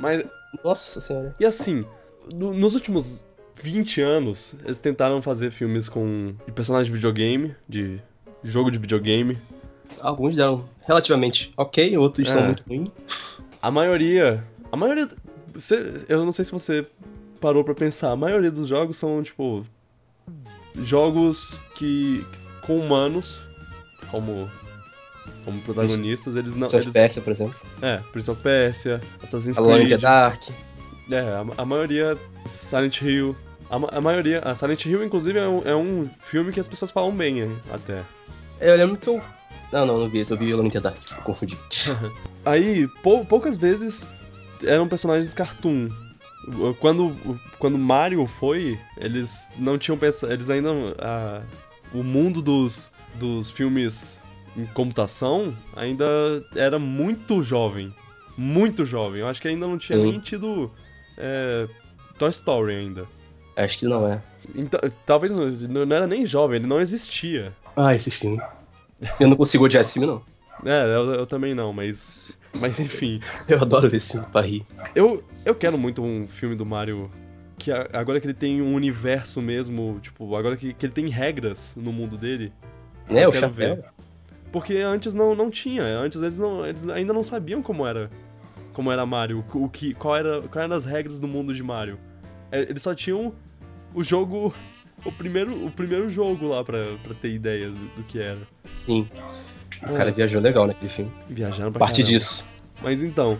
Mas Nossa senhora. E assim, no- nos últimos 20 anos, eles tentaram fazer filmes com de personagem de videogame, de jogo de videogame. Alguns deram relativamente ok, outros É. são muito ruins. A maioria. A maioria. você- eu não sei se você parou pra pensar, a maioria dos jogos são, tipo. Jogos que. que- com humanos como. como protagonistas, eles não. Prince Eles, Persia, por exemplo. é, Prince of Persia, Assassin's Alone in the Creed. Dark. É, a, a maioria. Silent Hill. A, a maioria. A Silent Hill, inclusive, é um, é um filme que as pessoas falam bem hein, até. Eu lembro que eu. Não, não, não vi esse, eu vi Alone in the Dark, eu confundi. Aí, pou- poucas vezes eram personagens cartoon. Quando, quando Mario foi, eles não tinham pensado. Eles ainda. a- o mundo dos, dos filmes em computação ainda era muito jovem. Muito jovem. Eu acho que ainda não tinha Sim. nem tido. é, Toy Story ainda. Acho que não é. Então, talvez não, não era nem jovem, ele não existia. Ah, esse filme. Eu não consigo odiar esse filme, não. É, eu, eu também não, mas. Mas enfim. Eu adoro ver esse filme pra rir. Eu, eu quero muito um filme do Mario que agora que ele tem um universo mesmo, tipo, agora que, que ele tem regras no mundo dele. Eu o chapéu. ver. Porque antes não, não tinha, antes eles, não, eles ainda não sabiam como era como era Mario, o que, qual era, qual eram as regras do mundo de Mario. É, Eles só tinham o jogo, o primeiro, o primeiro jogo lá pra, pra ter ideia do, do que era. Sim. O É. cara viajou legal naquele filme. Viajaram pra Parte caramba. disso. Mas então,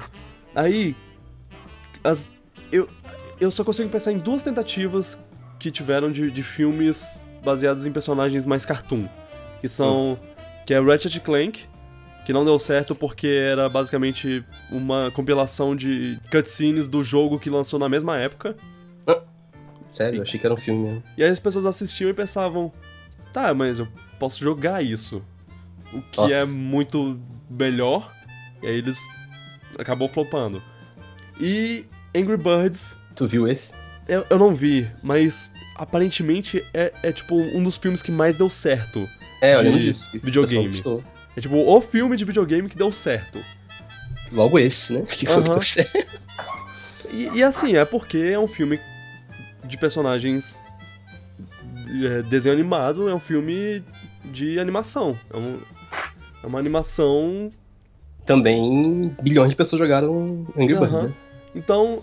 aí as, eu, eu só consigo pensar em duas tentativas que tiveram de, de filmes baseados em personagens mais cartoon, que são que é Ratchet Clank, que não deu certo porque era basicamente uma compilação de cutscenes do jogo que lançou na mesma época. Sério, eu achei que era um filme mesmo. E aí as pessoas assistiam e pensavam, tá, mas eu posso jogar isso. O que Nossa. é muito melhor. E aí eles acabou flopando. E Angry Birds, Tu viu esse? eu, eu não vi, mas aparentemente é, é tipo um dos filmes que mais deu certo. É, eu De lembro disso. videogame. É tipo o filme de videogame que deu certo. Logo esse, né? Que foi o que deu certo. E, e assim, é porque é um filme de personagens. é, desenho animado, é um filme de animação. É, um- é uma animação. Também bilhões de pessoas jogaram Angry Birds, né? Então.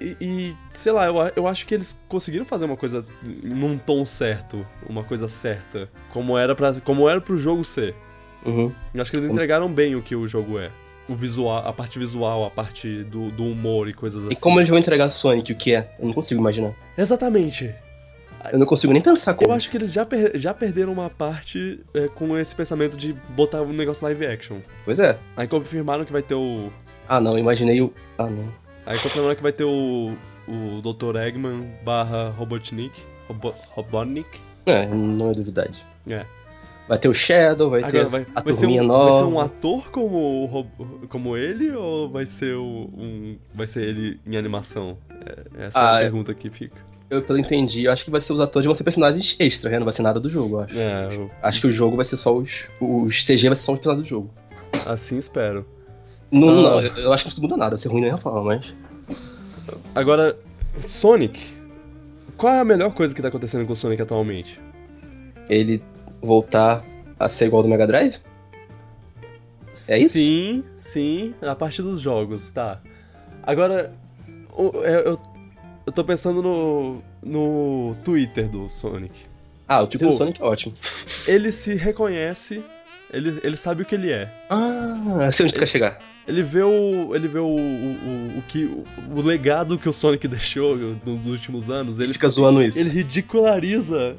E, e, sei lá, eu, eu acho que eles conseguiram fazer uma coisa num tom certo, uma coisa certa, como era para como era pro jogo ser. Uhum. Eu acho que eles entregaram bem o que o jogo é. O visual, a parte visual, a parte do, do humor e coisas assim. E como eles vão entregar Sonic, o que é? Eu não consigo imaginar. Exatamente. Eu não consigo nem pensar como. Eu acho que eles já, per- já perderam uma parte é, com esse pensamento de botar um negócio live action. Pois é. Aí confirmaram que vai ter o. Ah, não, imaginei o. Ah, não. Aí confirmaram que vai ter o. O Dr. Eggman barra Robotnik. Robo, Robotnik. É, não é novidade. É. Vai ter o Shadow, vai ter Agora vai, a vai, turminha um, nova. vai ser um ator como, como ele ou vai ser o- um. Vai ser ele em animação? É, essa é Ah, a é. pergunta que fica. Eu, pelo entendi, eu acho que vai ser os atores vão ser personagens extras, né? Não vai ser nada do jogo, eu acho. É, eu- Acho que o jogo vai ser só os. Os CG vai ser só os personagens do jogo. assim espero. Não, Ah. não, eu, eu acho que isso muda nada, ser ruim nem a forma, mas. Agora, Sonic. Qual é a melhor coisa que tá acontecendo com o Sonic atualmente? Ele voltar a ser igual ao do Mega Drive? É isso? Sim, sim, a parte dos jogos, tá. Agora, o- eu, eu, eu tô pensando no, no Twitter do Sonic. Ah, o Twitter Tipo- do Sonic é ótimo. Ele se reconhece, ele, ele sabe o que ele é. Ah, eu sei onde tu quer chegar. Ele vê o. Ele vê o. o, o, o que, o, legado que o Sonic deixou nos últimos anos. Ele fica zoando isso. ele ridiculariza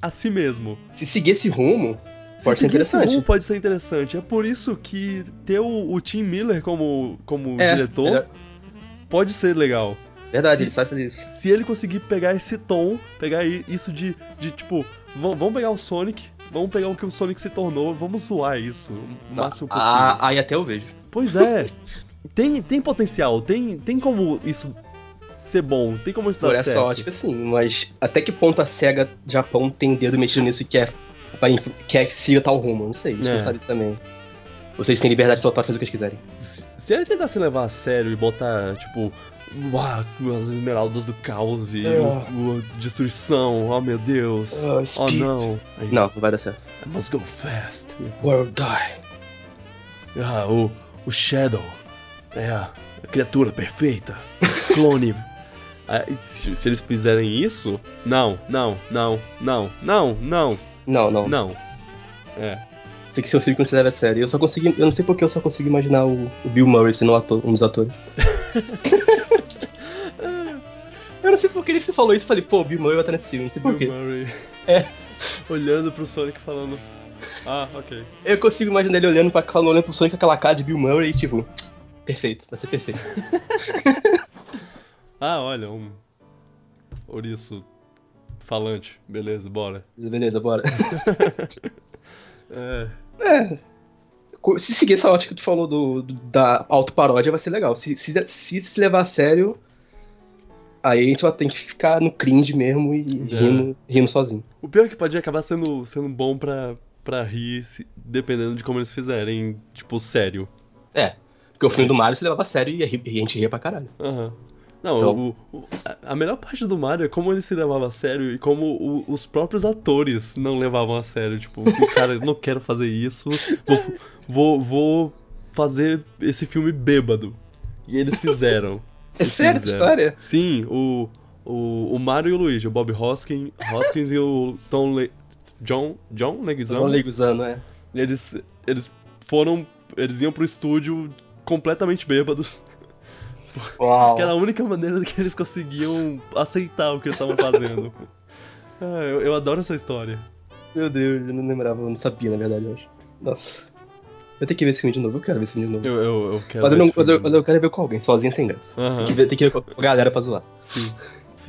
a si mesmo. Se seguir esse rumo, Se pode ser seguir esse interessante. rumo, pode ser interessante. É por isso que ter o, o Tim Miller como, como É, diretor melhor- pode ser legal. Verdade, Se- ele sabe fazer isso. Se ele conseguir pegar esse tom, pegar isso de, de tipo, vamos vamos pegar o Sonic, vamos pegar o que o Sonic se tornou, vamos zoar isso o máximo possível. Ah, aí até eu vejo. Pois é. tem, tem potencial, tem, tem como isso ser bom, tem como isso dar Por certo. essa ótica, sim, mas até que ponto a SEGA Japão tem dedo mexido nisso e quer, vai quer que siga tal rumo? Não sei, a gente É. não sabe isso também. Vocês têm liberdade total de fazer o que eles quiserem. Se, se ele tentasse levar a sério e botar, tipo, uau, as esmeraldas do caos e É. o- o- destruição, oh meu Deus. Ah, oh não. Aí, Não, não vai dar certo. I must go fast. World die. Ah, o, o Shadow é a, criatura perfeita. Clone. Ah, e se, eles fizerem isso, não, não, não, não, não, não, Não, não. não. É. Tem que ser um filme que não se leve a sério. Eu só consegui. Eu não sei porque eu só consigo imaginar o, o Bill Murray sendo um, ator, um dos atores. eu não sei por que você falou isso. Eu falei, pô, Bill Murray vai estar nesse filme. Não sei por Bill quê. Murray. É. Olhando pro Sonic falando. Ah, ok. Eu consigo imaginar ele olhando pra falando, olhando pro Sonic com aquela cara de Bill Murray e tipo. Perfeito, vai ser perfeito. Ah, olha, um. Ouriço falante. Beleza, bora. Beleza, bora. É. É. Se seguir essa ótica que tu falou do, do- da autoparódia, vai ser legal. Se se, se se levar a sério, aí a gente vai ter que ficar no cringe mesmo e É. rindo, rindo sozinho. O pior é que pode acabar sendo, sendo bom pra, pra rir, se- dependendo de como eles fizerem, tipo, sério. É. Porque o filme do Mario se levava a sério e a, gente ria pra caralho. Aham. Não, Então- o- o- a, melhor parte do Mario é como ele se levava a sério e como o- os próprios atores não levavam a sério. Tipo, cara, eu não quero fazer isso, vou, vou, vou fazer esse filme bêbado. E eles fizeram. É sério essa história? Sim, o, o, o Mario e o Luigi, o Bob Hoskins, Hoskins e o Tom Le John, John Leguizamo, ligo usando, é. eles, eles foram, eles iam pro estúdio completamente bêbados, Uau. que era a única maneira que eles conseguiam aceitar o que eles estavam fazendo. Ah, eu, eu adoro essa história. Meu Deus, eu não lembrava, eu não sabia, na verdade, eu acho. Nossa. Eu tenho que ver esse filme de novo, eu quero ver esse filme de novo. Eu, eu, eu quero mas, eu ver não, mas, eu, mas eu quero ver com alguém, sozinho sem graça. Aham. Tem, que ver, tem que ver com a galera pra zoar. Sim.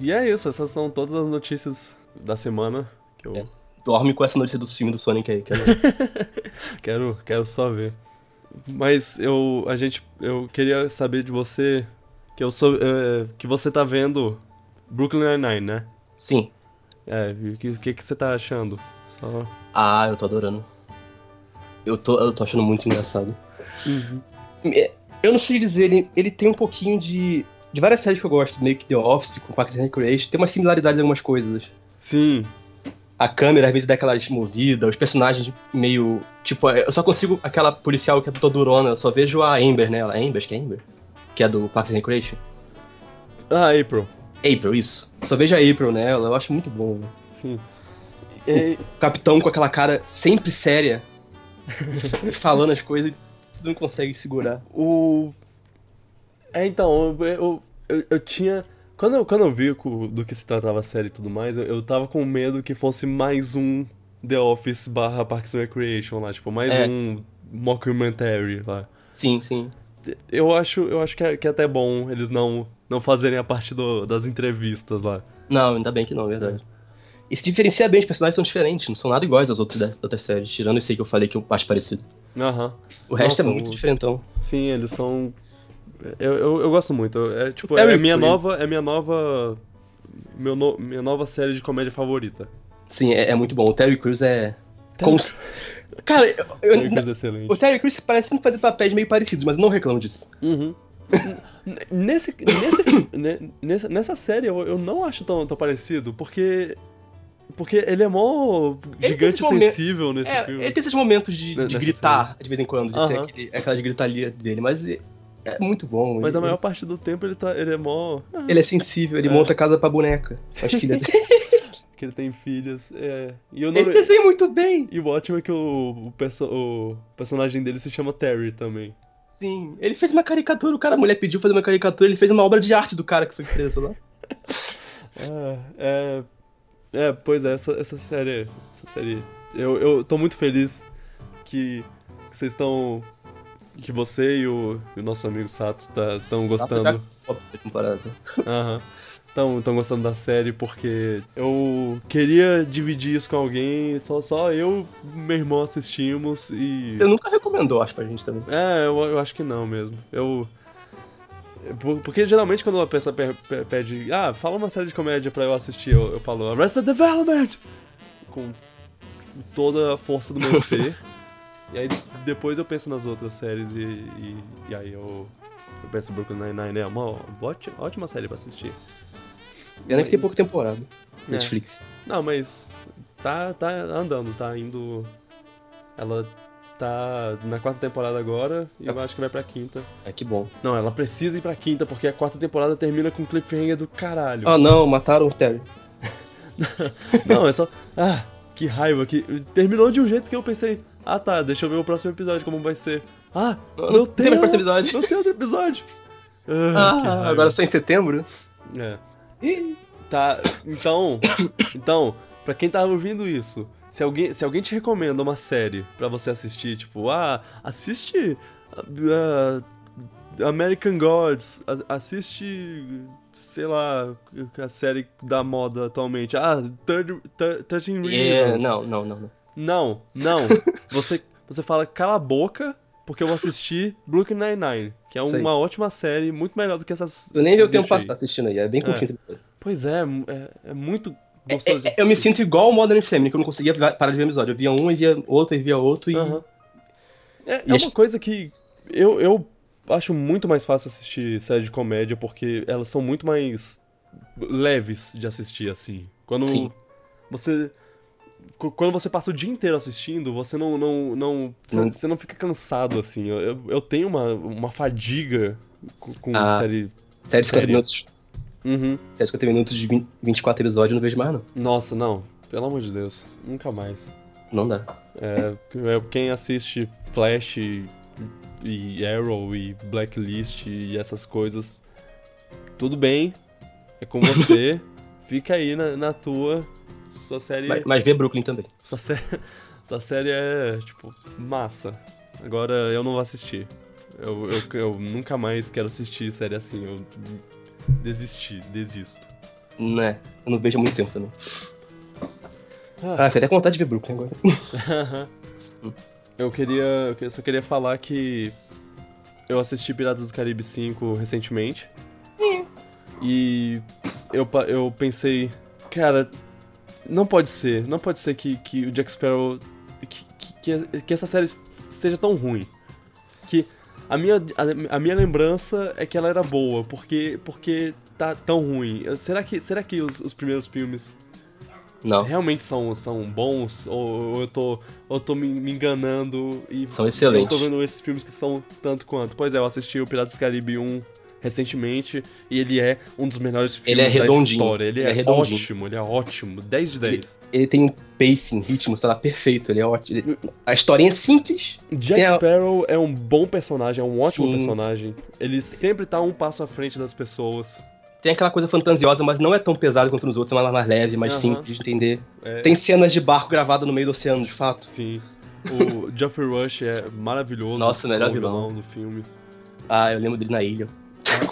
E é isso, essas são todas as notícias da semana que eu É. Dorme com essa notícia do filme do Sonic aí, que é Quero, quero só ver. Mas eu, a gente, eu queria saber de você que eu sou, é, que você tá vendo Brooklyn Nine-Nine, né? Sim. É, o que, que, que você tá achando? Só... Ah, eu tô adorando. Eu tô, eu tô achando muito engraçado. Uhum. É, Eu não sei dizer, ele, ele tem um pouquinho de. De várias séries que eu gosto, meio que The Office, com Parks and Recreation, tem uma similaridade em algumas coisas. Sim, A câmera às vezes dá aquela movida, os personagens meio. Tipo, eu só consigo. Aquela policial que é toda durona, eu só vejo a Amber nela. Amber, acho que é Amber? Que é do Parks and Recreation. ah, April, April, isso. Só vejo a April nela, eu acho muito bom. sim. E, O capitão com aquela cara sempre séria, falando as coisas e você não consegue segurar. o... É, então, eu, eu, eu, eu tinha... Quando eu, quando eu vi do que se tratava a série e tudo mais, eu, eu tava com medo que fosse mais um The Office barra Parks and Recreation lá, tipo, mais É. um mockumentary lá. Sim, sim. Eu acho, eu acho que, é, que é até bom eles não, não fazerem a parte do- das entrevistas lá. Não, ainda bem que não, é verdade. E se diferencia bem, os personagens são diferentes, não são nada iguais aos outros das outras séries, tirando esse que eu falei que eu acho parecido. Aham. O resto Nossa, é muito o- diferentão. Sim, eles são. Eu, eu, eu gosto muito. É tipo, Terry é minha Crews. nova. É minha nova. Meu no- minha nova série de comédia favorita. Sim, é, é muito bom. O Terry Crews é. cons- Cara, eu, eu- Terry Crews é excelente. o Terry Crews parece sempre fazer papéis meio parecidos, mas eu não reclamo disso. Uhum. Nesse, nesse, nessa, nessa série eu, eu não acho tão, tão parecido, porque. Porque ele é mó gigante sensível nesse É, filme. ele tem esses momentos de, de gritar de vez em quando, de ser Aham. aquele, aquelas gritalias dele, mas é, é muito bom. Mas ele, a maior parte do tempo ele, tá, ele é mó. ah, ele é sensível, ele É. monta casa pra boneca. As filhas dele. Que ele tem filhas. É. E o Ele nome. desenha muito bem. E o ótimo é que o, o, perso- o personagem dele se chama Terry também. Sim, ele fez uma caricatura, o cara, a mulher pediu fazer uma caricatura, ele fez uma obra de arte do cara que foi preso lá. Ah, é. É, pois é, essa, essa série. Essa série. Eu, eu tô muito feliz que vocês estão. Que você e o, e o nosso amigo Sato estão gostando. Top da temporada. Aham. Estão tão gostando da série porque eu queria dividir isso com alguém, só, só eu e meu irmão assistimos e. Você nunca recomendou, acho, pra gente também. É, eu, eu acho que não mesmo. Eu. por- Porque geralmente quando uma pessoa pe- pe- pede, ah, fala uma série de comédia pra eu assistir, eu, eu falo Arrested Development! Com toda a força do meu ser. E aí depois eu penso nas outras séries e, e, e aí eu, eu penso Brooklyn Nine-Nine é uma ótima, ótima série pra assistir. Pena que tem pouca temporada. É. Netflix. Não, mas tá, tá andando, tá indo. Ela tá na quarta temporada agora e eu acho que vai pra quinta. É que bom. Não, ela precisa ir pra quinta porque a quarta temporada termina com um cliffhanger do caralho. Ah não, mataram o Terry. Não, é só. Ah, que raiva. Que... Terminou de um jeito que eu pensei. Ah tá, deixa eu ver o próximo episódio como vai ser. Ah, Não não tem tem. mais próximo episódio. Não tem outro episódio. Ah, Ah, agora só em setembro? É. Ih, Tá, então, então, pra quem tá ouvindo isso, se alguém, se alguém te recomenda uma série pra você assistir, tipo, ah, assiste ah, ah, American Gods, assiste, sei lá, a série da moda atualmente, ah, 30, 13 é, Reasons. não, não, não, não. Não, não. Você, você fala, cala a boca, porque eu vou assistir Brooklyn Nine-Nine, que é uma ótima série, muito melhor do que essas... Eu nem deu esses tempo passar assistindo aí, é bem curtinho. esse episódio. Pois é, é, é muito gostoso de É, é, eu me sinto igual o Modern Family, que eu não conseguia parar de ver episódio. Eu via um e via outro e via outro e. É, é E as- uma coisa que eu, eu acho muito mais fácil assistir série de comédia porque elas são muito mais leves de assistir, assim. Quando Sim. você. Qu- Quando você passa o dia inteiro assistindo, você não. não, não você, Não- você não fica cansado, assim. Eu, eu, tenho uma, uma fadiga com, com Ah. série. Série de 50 Sério? minutos. Uhum. Série de 50 minutos de 20, 24 episódios, eu não vejo mais, não. Nossa, não. Pelo amor de Deus. Nunca mais. Não dá. É, é, quem assiste Flash e, e Arrow e Blacklist e essas coisas, tudo bem, é com você, fica aí na, na tua, sua série, Mas, mas vê Brooklyn também. sua série, sua série é, tipo, massa. Agora eu não vou assistir. Eu, eu, eu nunca mais quero assistir série assim, eu desisti, desisto. Né? Eu não vejo há muito tempo também. Ah. Ah, fiquei até com vontade de ver Brooklyn agora. Eu queria. Eu só queria falar que eu assisti Piratas do Caribe 5 recentemente. E eu, eu pensei, cara, não pode ser, não pode ser que, que o Jack Sparrow. Que, que, que- essa série seja tão ruim. Que a minha, a, a minha lembrança é que ela era boa, porque, porque tá tão ruim. Será que, será que os, os primeiros filmes Não. realmente são, são bons ou, ou eu tô, eu tô me, me enganando e São excelentes. eu tô vendo esses filmes que são tanto quanto. Pois é, eu assisti o Piratas do Caribe 1 recentemente e ele é um dos melhores filmes Ele é da história. Ele, ele é, é ótimo, ele é ótimo, 10 de 10. Ele tem um pacing, ritmo, sei lá, perfeito. Ele é ótimo. Ele- A historinha é simples. Jack Tem a- Sparrow é um bom personagem, é um ótimo Sim. personagem. Ele sempre tá um passo à frente das pessoas. Tem aquela coisa fantasiosa, mas não é tão pesado quanto nos outros. É mais, mais leve, mais Aham. simples de entender. É, Tem cenas de barco gravado no meio do oceano, de fato. Sim. O Geoffrey Rush é maravilhoso. Nossa, melhor como vilão. do filme. Ah, eu lembro dele na ilha.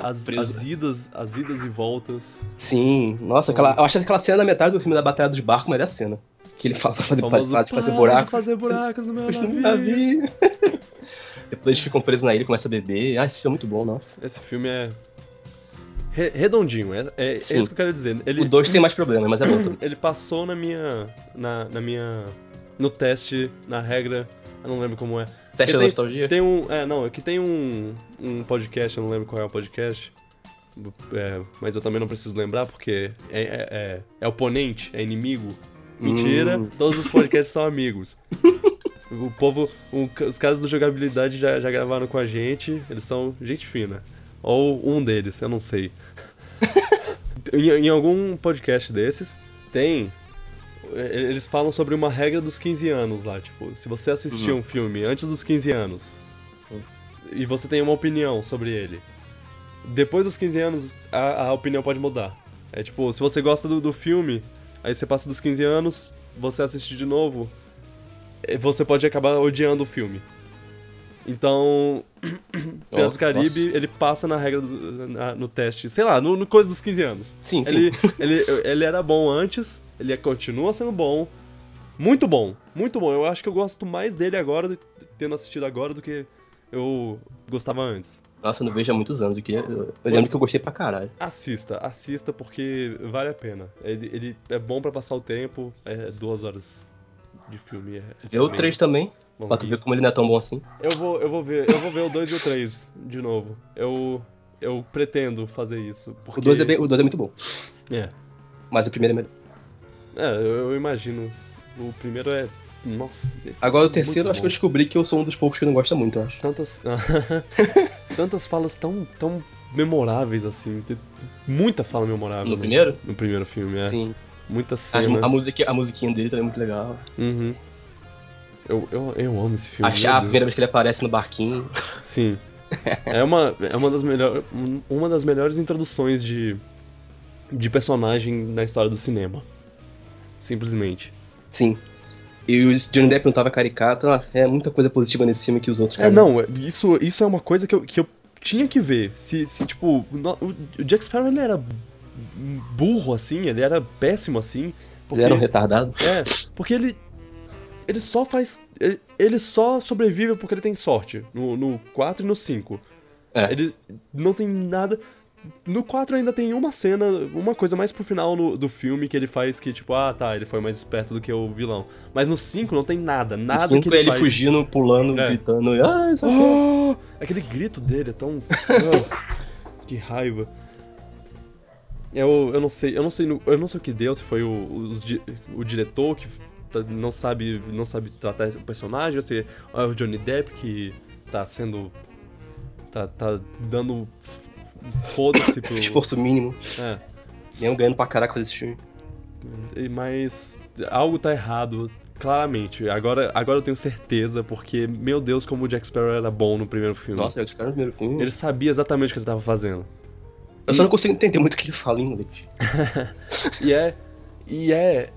As, Preso. as idas, as idas e voltas. Sim, nossa, São- aquela, eu acho aquela cena na metade do filme da Batalha dos Barcos, a melhor cena. Que ele fala pra fazer, famoso, fazer "Para de buraco. fazer buracos no meu navio. navio. Depois eles ficam presos na ilha e começam a beber. Ah, esse filme é muito bom, nossa. Esse filme é re- redondinho, é, é, é isso que eu quero dizer. Ele, O 2 tem mais problemas, mas é bom também. ele passou na minha, na, na minha, no teste, na regra, eu não lembro como é. Teste da tem- nostalgia? Tem um, é, não, aqui tem um, um podcast, eu não lembro qual é o podcast, é, mas eu também não preciso lembrar porque é, é, é, é oponente, é inimigo. Mentira, Hum. todos os podcasts são amigos. O povo, o- os caras do jogabilidade já, já gravaram com a gente, eles são gente fina. Ou um deles, eu não sei. em, em algum podcast desses, tem. Eh, Eles falam sobre uma regra dos 15 anos lá, tipo, se você assistir Uhum. um filme antes dos 15 anos Uhum. e você tem uma opinião sobre ele, depois dos 15 anos a, a opinião pode mudar. É tipo, se você gosta do, do filme, aí você passa dos 15 anos, você assiste de novo, você pode acabar odiando o filme. Então, Piratas do Caribe, ele passa na regra do- na- no teste, sei lá, no, no coisa dos 15 anos. Sim, sim. Ele, ele, ele era bom antes, ele continua sendo bom. Muito bom, muito bom. Eu acho que eu gosto mais dele agora, do- tendo assistido agora, do que eu gostava antes. Nossa, eu não vejo há muitos anos. Eu, queria- eu- eu lembro que eu gostei pra caralho. Assista, assista porque vale a pena. Ele, ele é bom pra passar o tempo, é duas horas de filme. É, Vê o bem- 3 também. Bom, Pra tu ver como ele não é tão bom assim. Eu vou, eu vou ver, eu vou ver o 2 e o 3 de novo. Eu, eu pretendo fazer isso. Porque... O 2 é, bem- o dois é muito bom. É, Mas o primeiro é melhor. é eu, eu imagino. O primeiro é. Nossa. é Agora o terceiro, acho que eu bom. descobri que eu sou um dos poucos que não gosta muito, eu acho. Tantas. tantas falas tão, tão memoráveis assim. Tem muita fala memorável. No primeiro? No primeiro filme, é. Sim. Muita cena. a, musiquinha, a musiquinha dele também é muito legal. Uhum. Eu, eu, eu amo esse filme. A, meu a primeira vez que ele aparece no barquinho. Sim. É uma, é uma das melhores. Uma das melhores introduções de. de personagem na história do cinema. Simplesmente. Sim. E o Johnny Depp não tava caricato. Nossa, é muita coisa positiva nesse filme que os outros. É, não, isso, isso é uma coisa que eu, que eu tinha que ver. Se, se tipo, o Jack Sparrow ele era burro assim, ele era péssimo assim. Porque, Ele era um retardado. É, porque ele. Ele só faz. Ele, ele só sobrevive porque ele tem sorte. No, no 4 e no 5. É. Ele não tem nada. No 4 ainda tem uma cena, uma coisa mais pro final no- do filme que ele faz que, tipo, ah tá, ele foi mais esperto do que o vilão. Mas no 5 não tem nada, nada Os cinco que ele, é ele faz. fugindo, pulando, É. gritando. Ah, isso. Oh! Aquele grito dele é tão. Ah, que raiva. Eu, eu não sei, eu não sei, no- eu não sei o que deu, se foi o, di- o diretor que não sabe, não sabe tratar o personagem, se é o Johnny Depp que tá sendo. tá, tá dando foda-se pro. Esforço mínimo. É. Mesmo ganhando pra caraca fazer esse filme. Mas algo tá errado, claramente. Agora, agora eu tenho certeza, porque, meu Deus, como o Jack Sparrow era bom no primeiro filme. Nossa, eu no primeiro filme. Ele sabia exatamente o que ele tava fazendo. Eu só não consigo entender muito o que ele fala em inglês. E é. E é.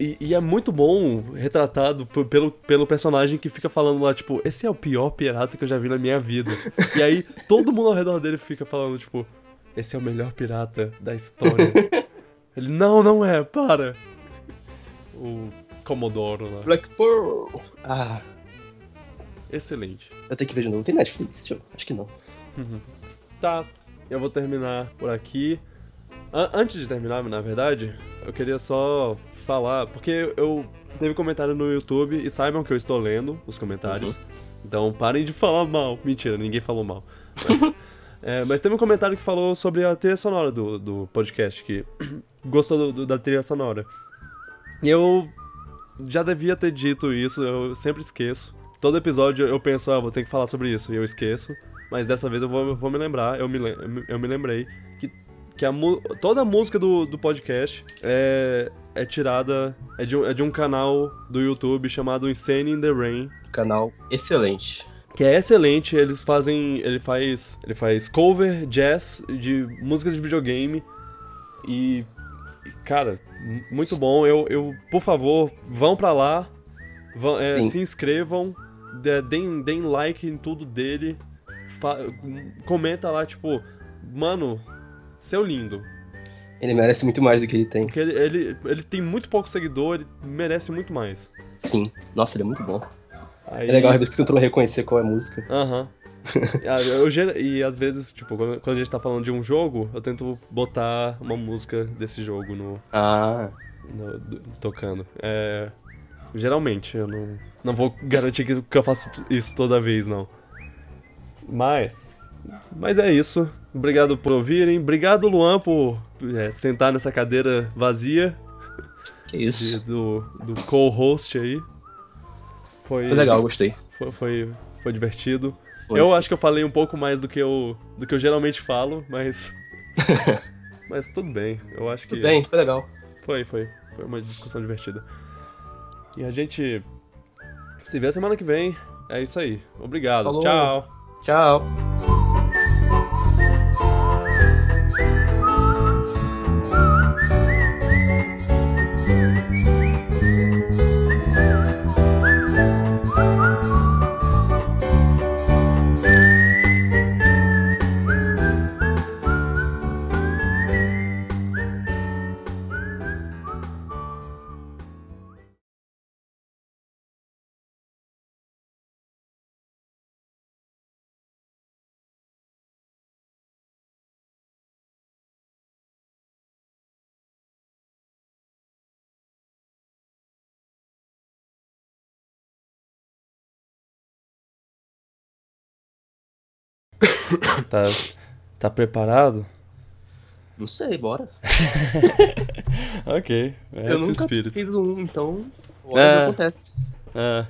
E, e é muito bom retratado pelo, pelo personagem que fica falando lá, tipo, esse é o pior pirata que eu já vi na minha vida. E aí todo mundo ao redor dele fica falando, tipo, esse é o melhor pirata da história. Ele, não, não é, para. O Comodoro lá. Black Pearl. Ah, Excelente. eu tenho que ver de novo. Tem Netflix? Deixa eu- Acho que não. Tá, eu vou terminar por aqui. An- antes de terminar, na verdade, eu queria só falar, porque eu teve comentário no YouTube e saibam que eu estou lendo os comentários. Então parem de falar mal. Mentira, ninguém falou mal. Mas, é, mas teve um comentário que falou sobre a trilha sonora do, do podcast, que gostou do- do- da trilha sonora. E eu já devia ter dito isso, eu sempre esqueço. Todo episódio eu penso, ah, vou ter que falar sobre isso, e eu esqueço. Mas dessa vez eu vou, vou me lembrar, eu me, eu me lembrei que, que a, toda a música do, do podcast é, é tirada, é de, um, é de um canal do YouTube chamado Insane in the Rain, Canal excelente. que é excelente, eles fazem, ele faz, ele faz cover, jazz de músicas de videogame e, e, cara, muito bom. Eu, eu, por favor, vão pra lá, vão, é, se inscrevam, deem, deem like em tudo dele, fa- comenta lá tipo, mano, seu lindo, Ele merece muito mais do que ele tem. porque ele, ele, ele tem muito pouco seguidor, ele merece muito mais. Sim. Nossa, ele é muito bom. Aí- É legal a vez que você tentando reconhecer qual é a música. Aham. Ah, eu e às vezes, tipo, quando, a gente tá falando de um jogo, eu tento botar uma música desse jogo no, Ah, no- do- tocando. É, geralmente, eu não, não vou garantir que, que eu faço isso toda vez, não. Mas. Mas é isso. Obrigado por ouvirem. Obrigado, Luan, por é, sentar nessa cadeira vazia que de- isso. do, do co-host aí. Foi, Foi legal, gostei. Foi, foi, foi divertido. Foi. Eu acho que eu falei um pouco mais do que eu, do que eu geralmente falo, mas. mas tudo bem. Eu acho que. Tudo bem, foi legal. Foi, foi. Foi uma discussão divertida. E a gente se vê semana que vem. É isso aí. Obrigado. Falou. Tchau. Tchau. Tá, tá preparado? Não sei, bora. ok, é eu nunca espírito. fiz um, então. Bora É. que acontece. É.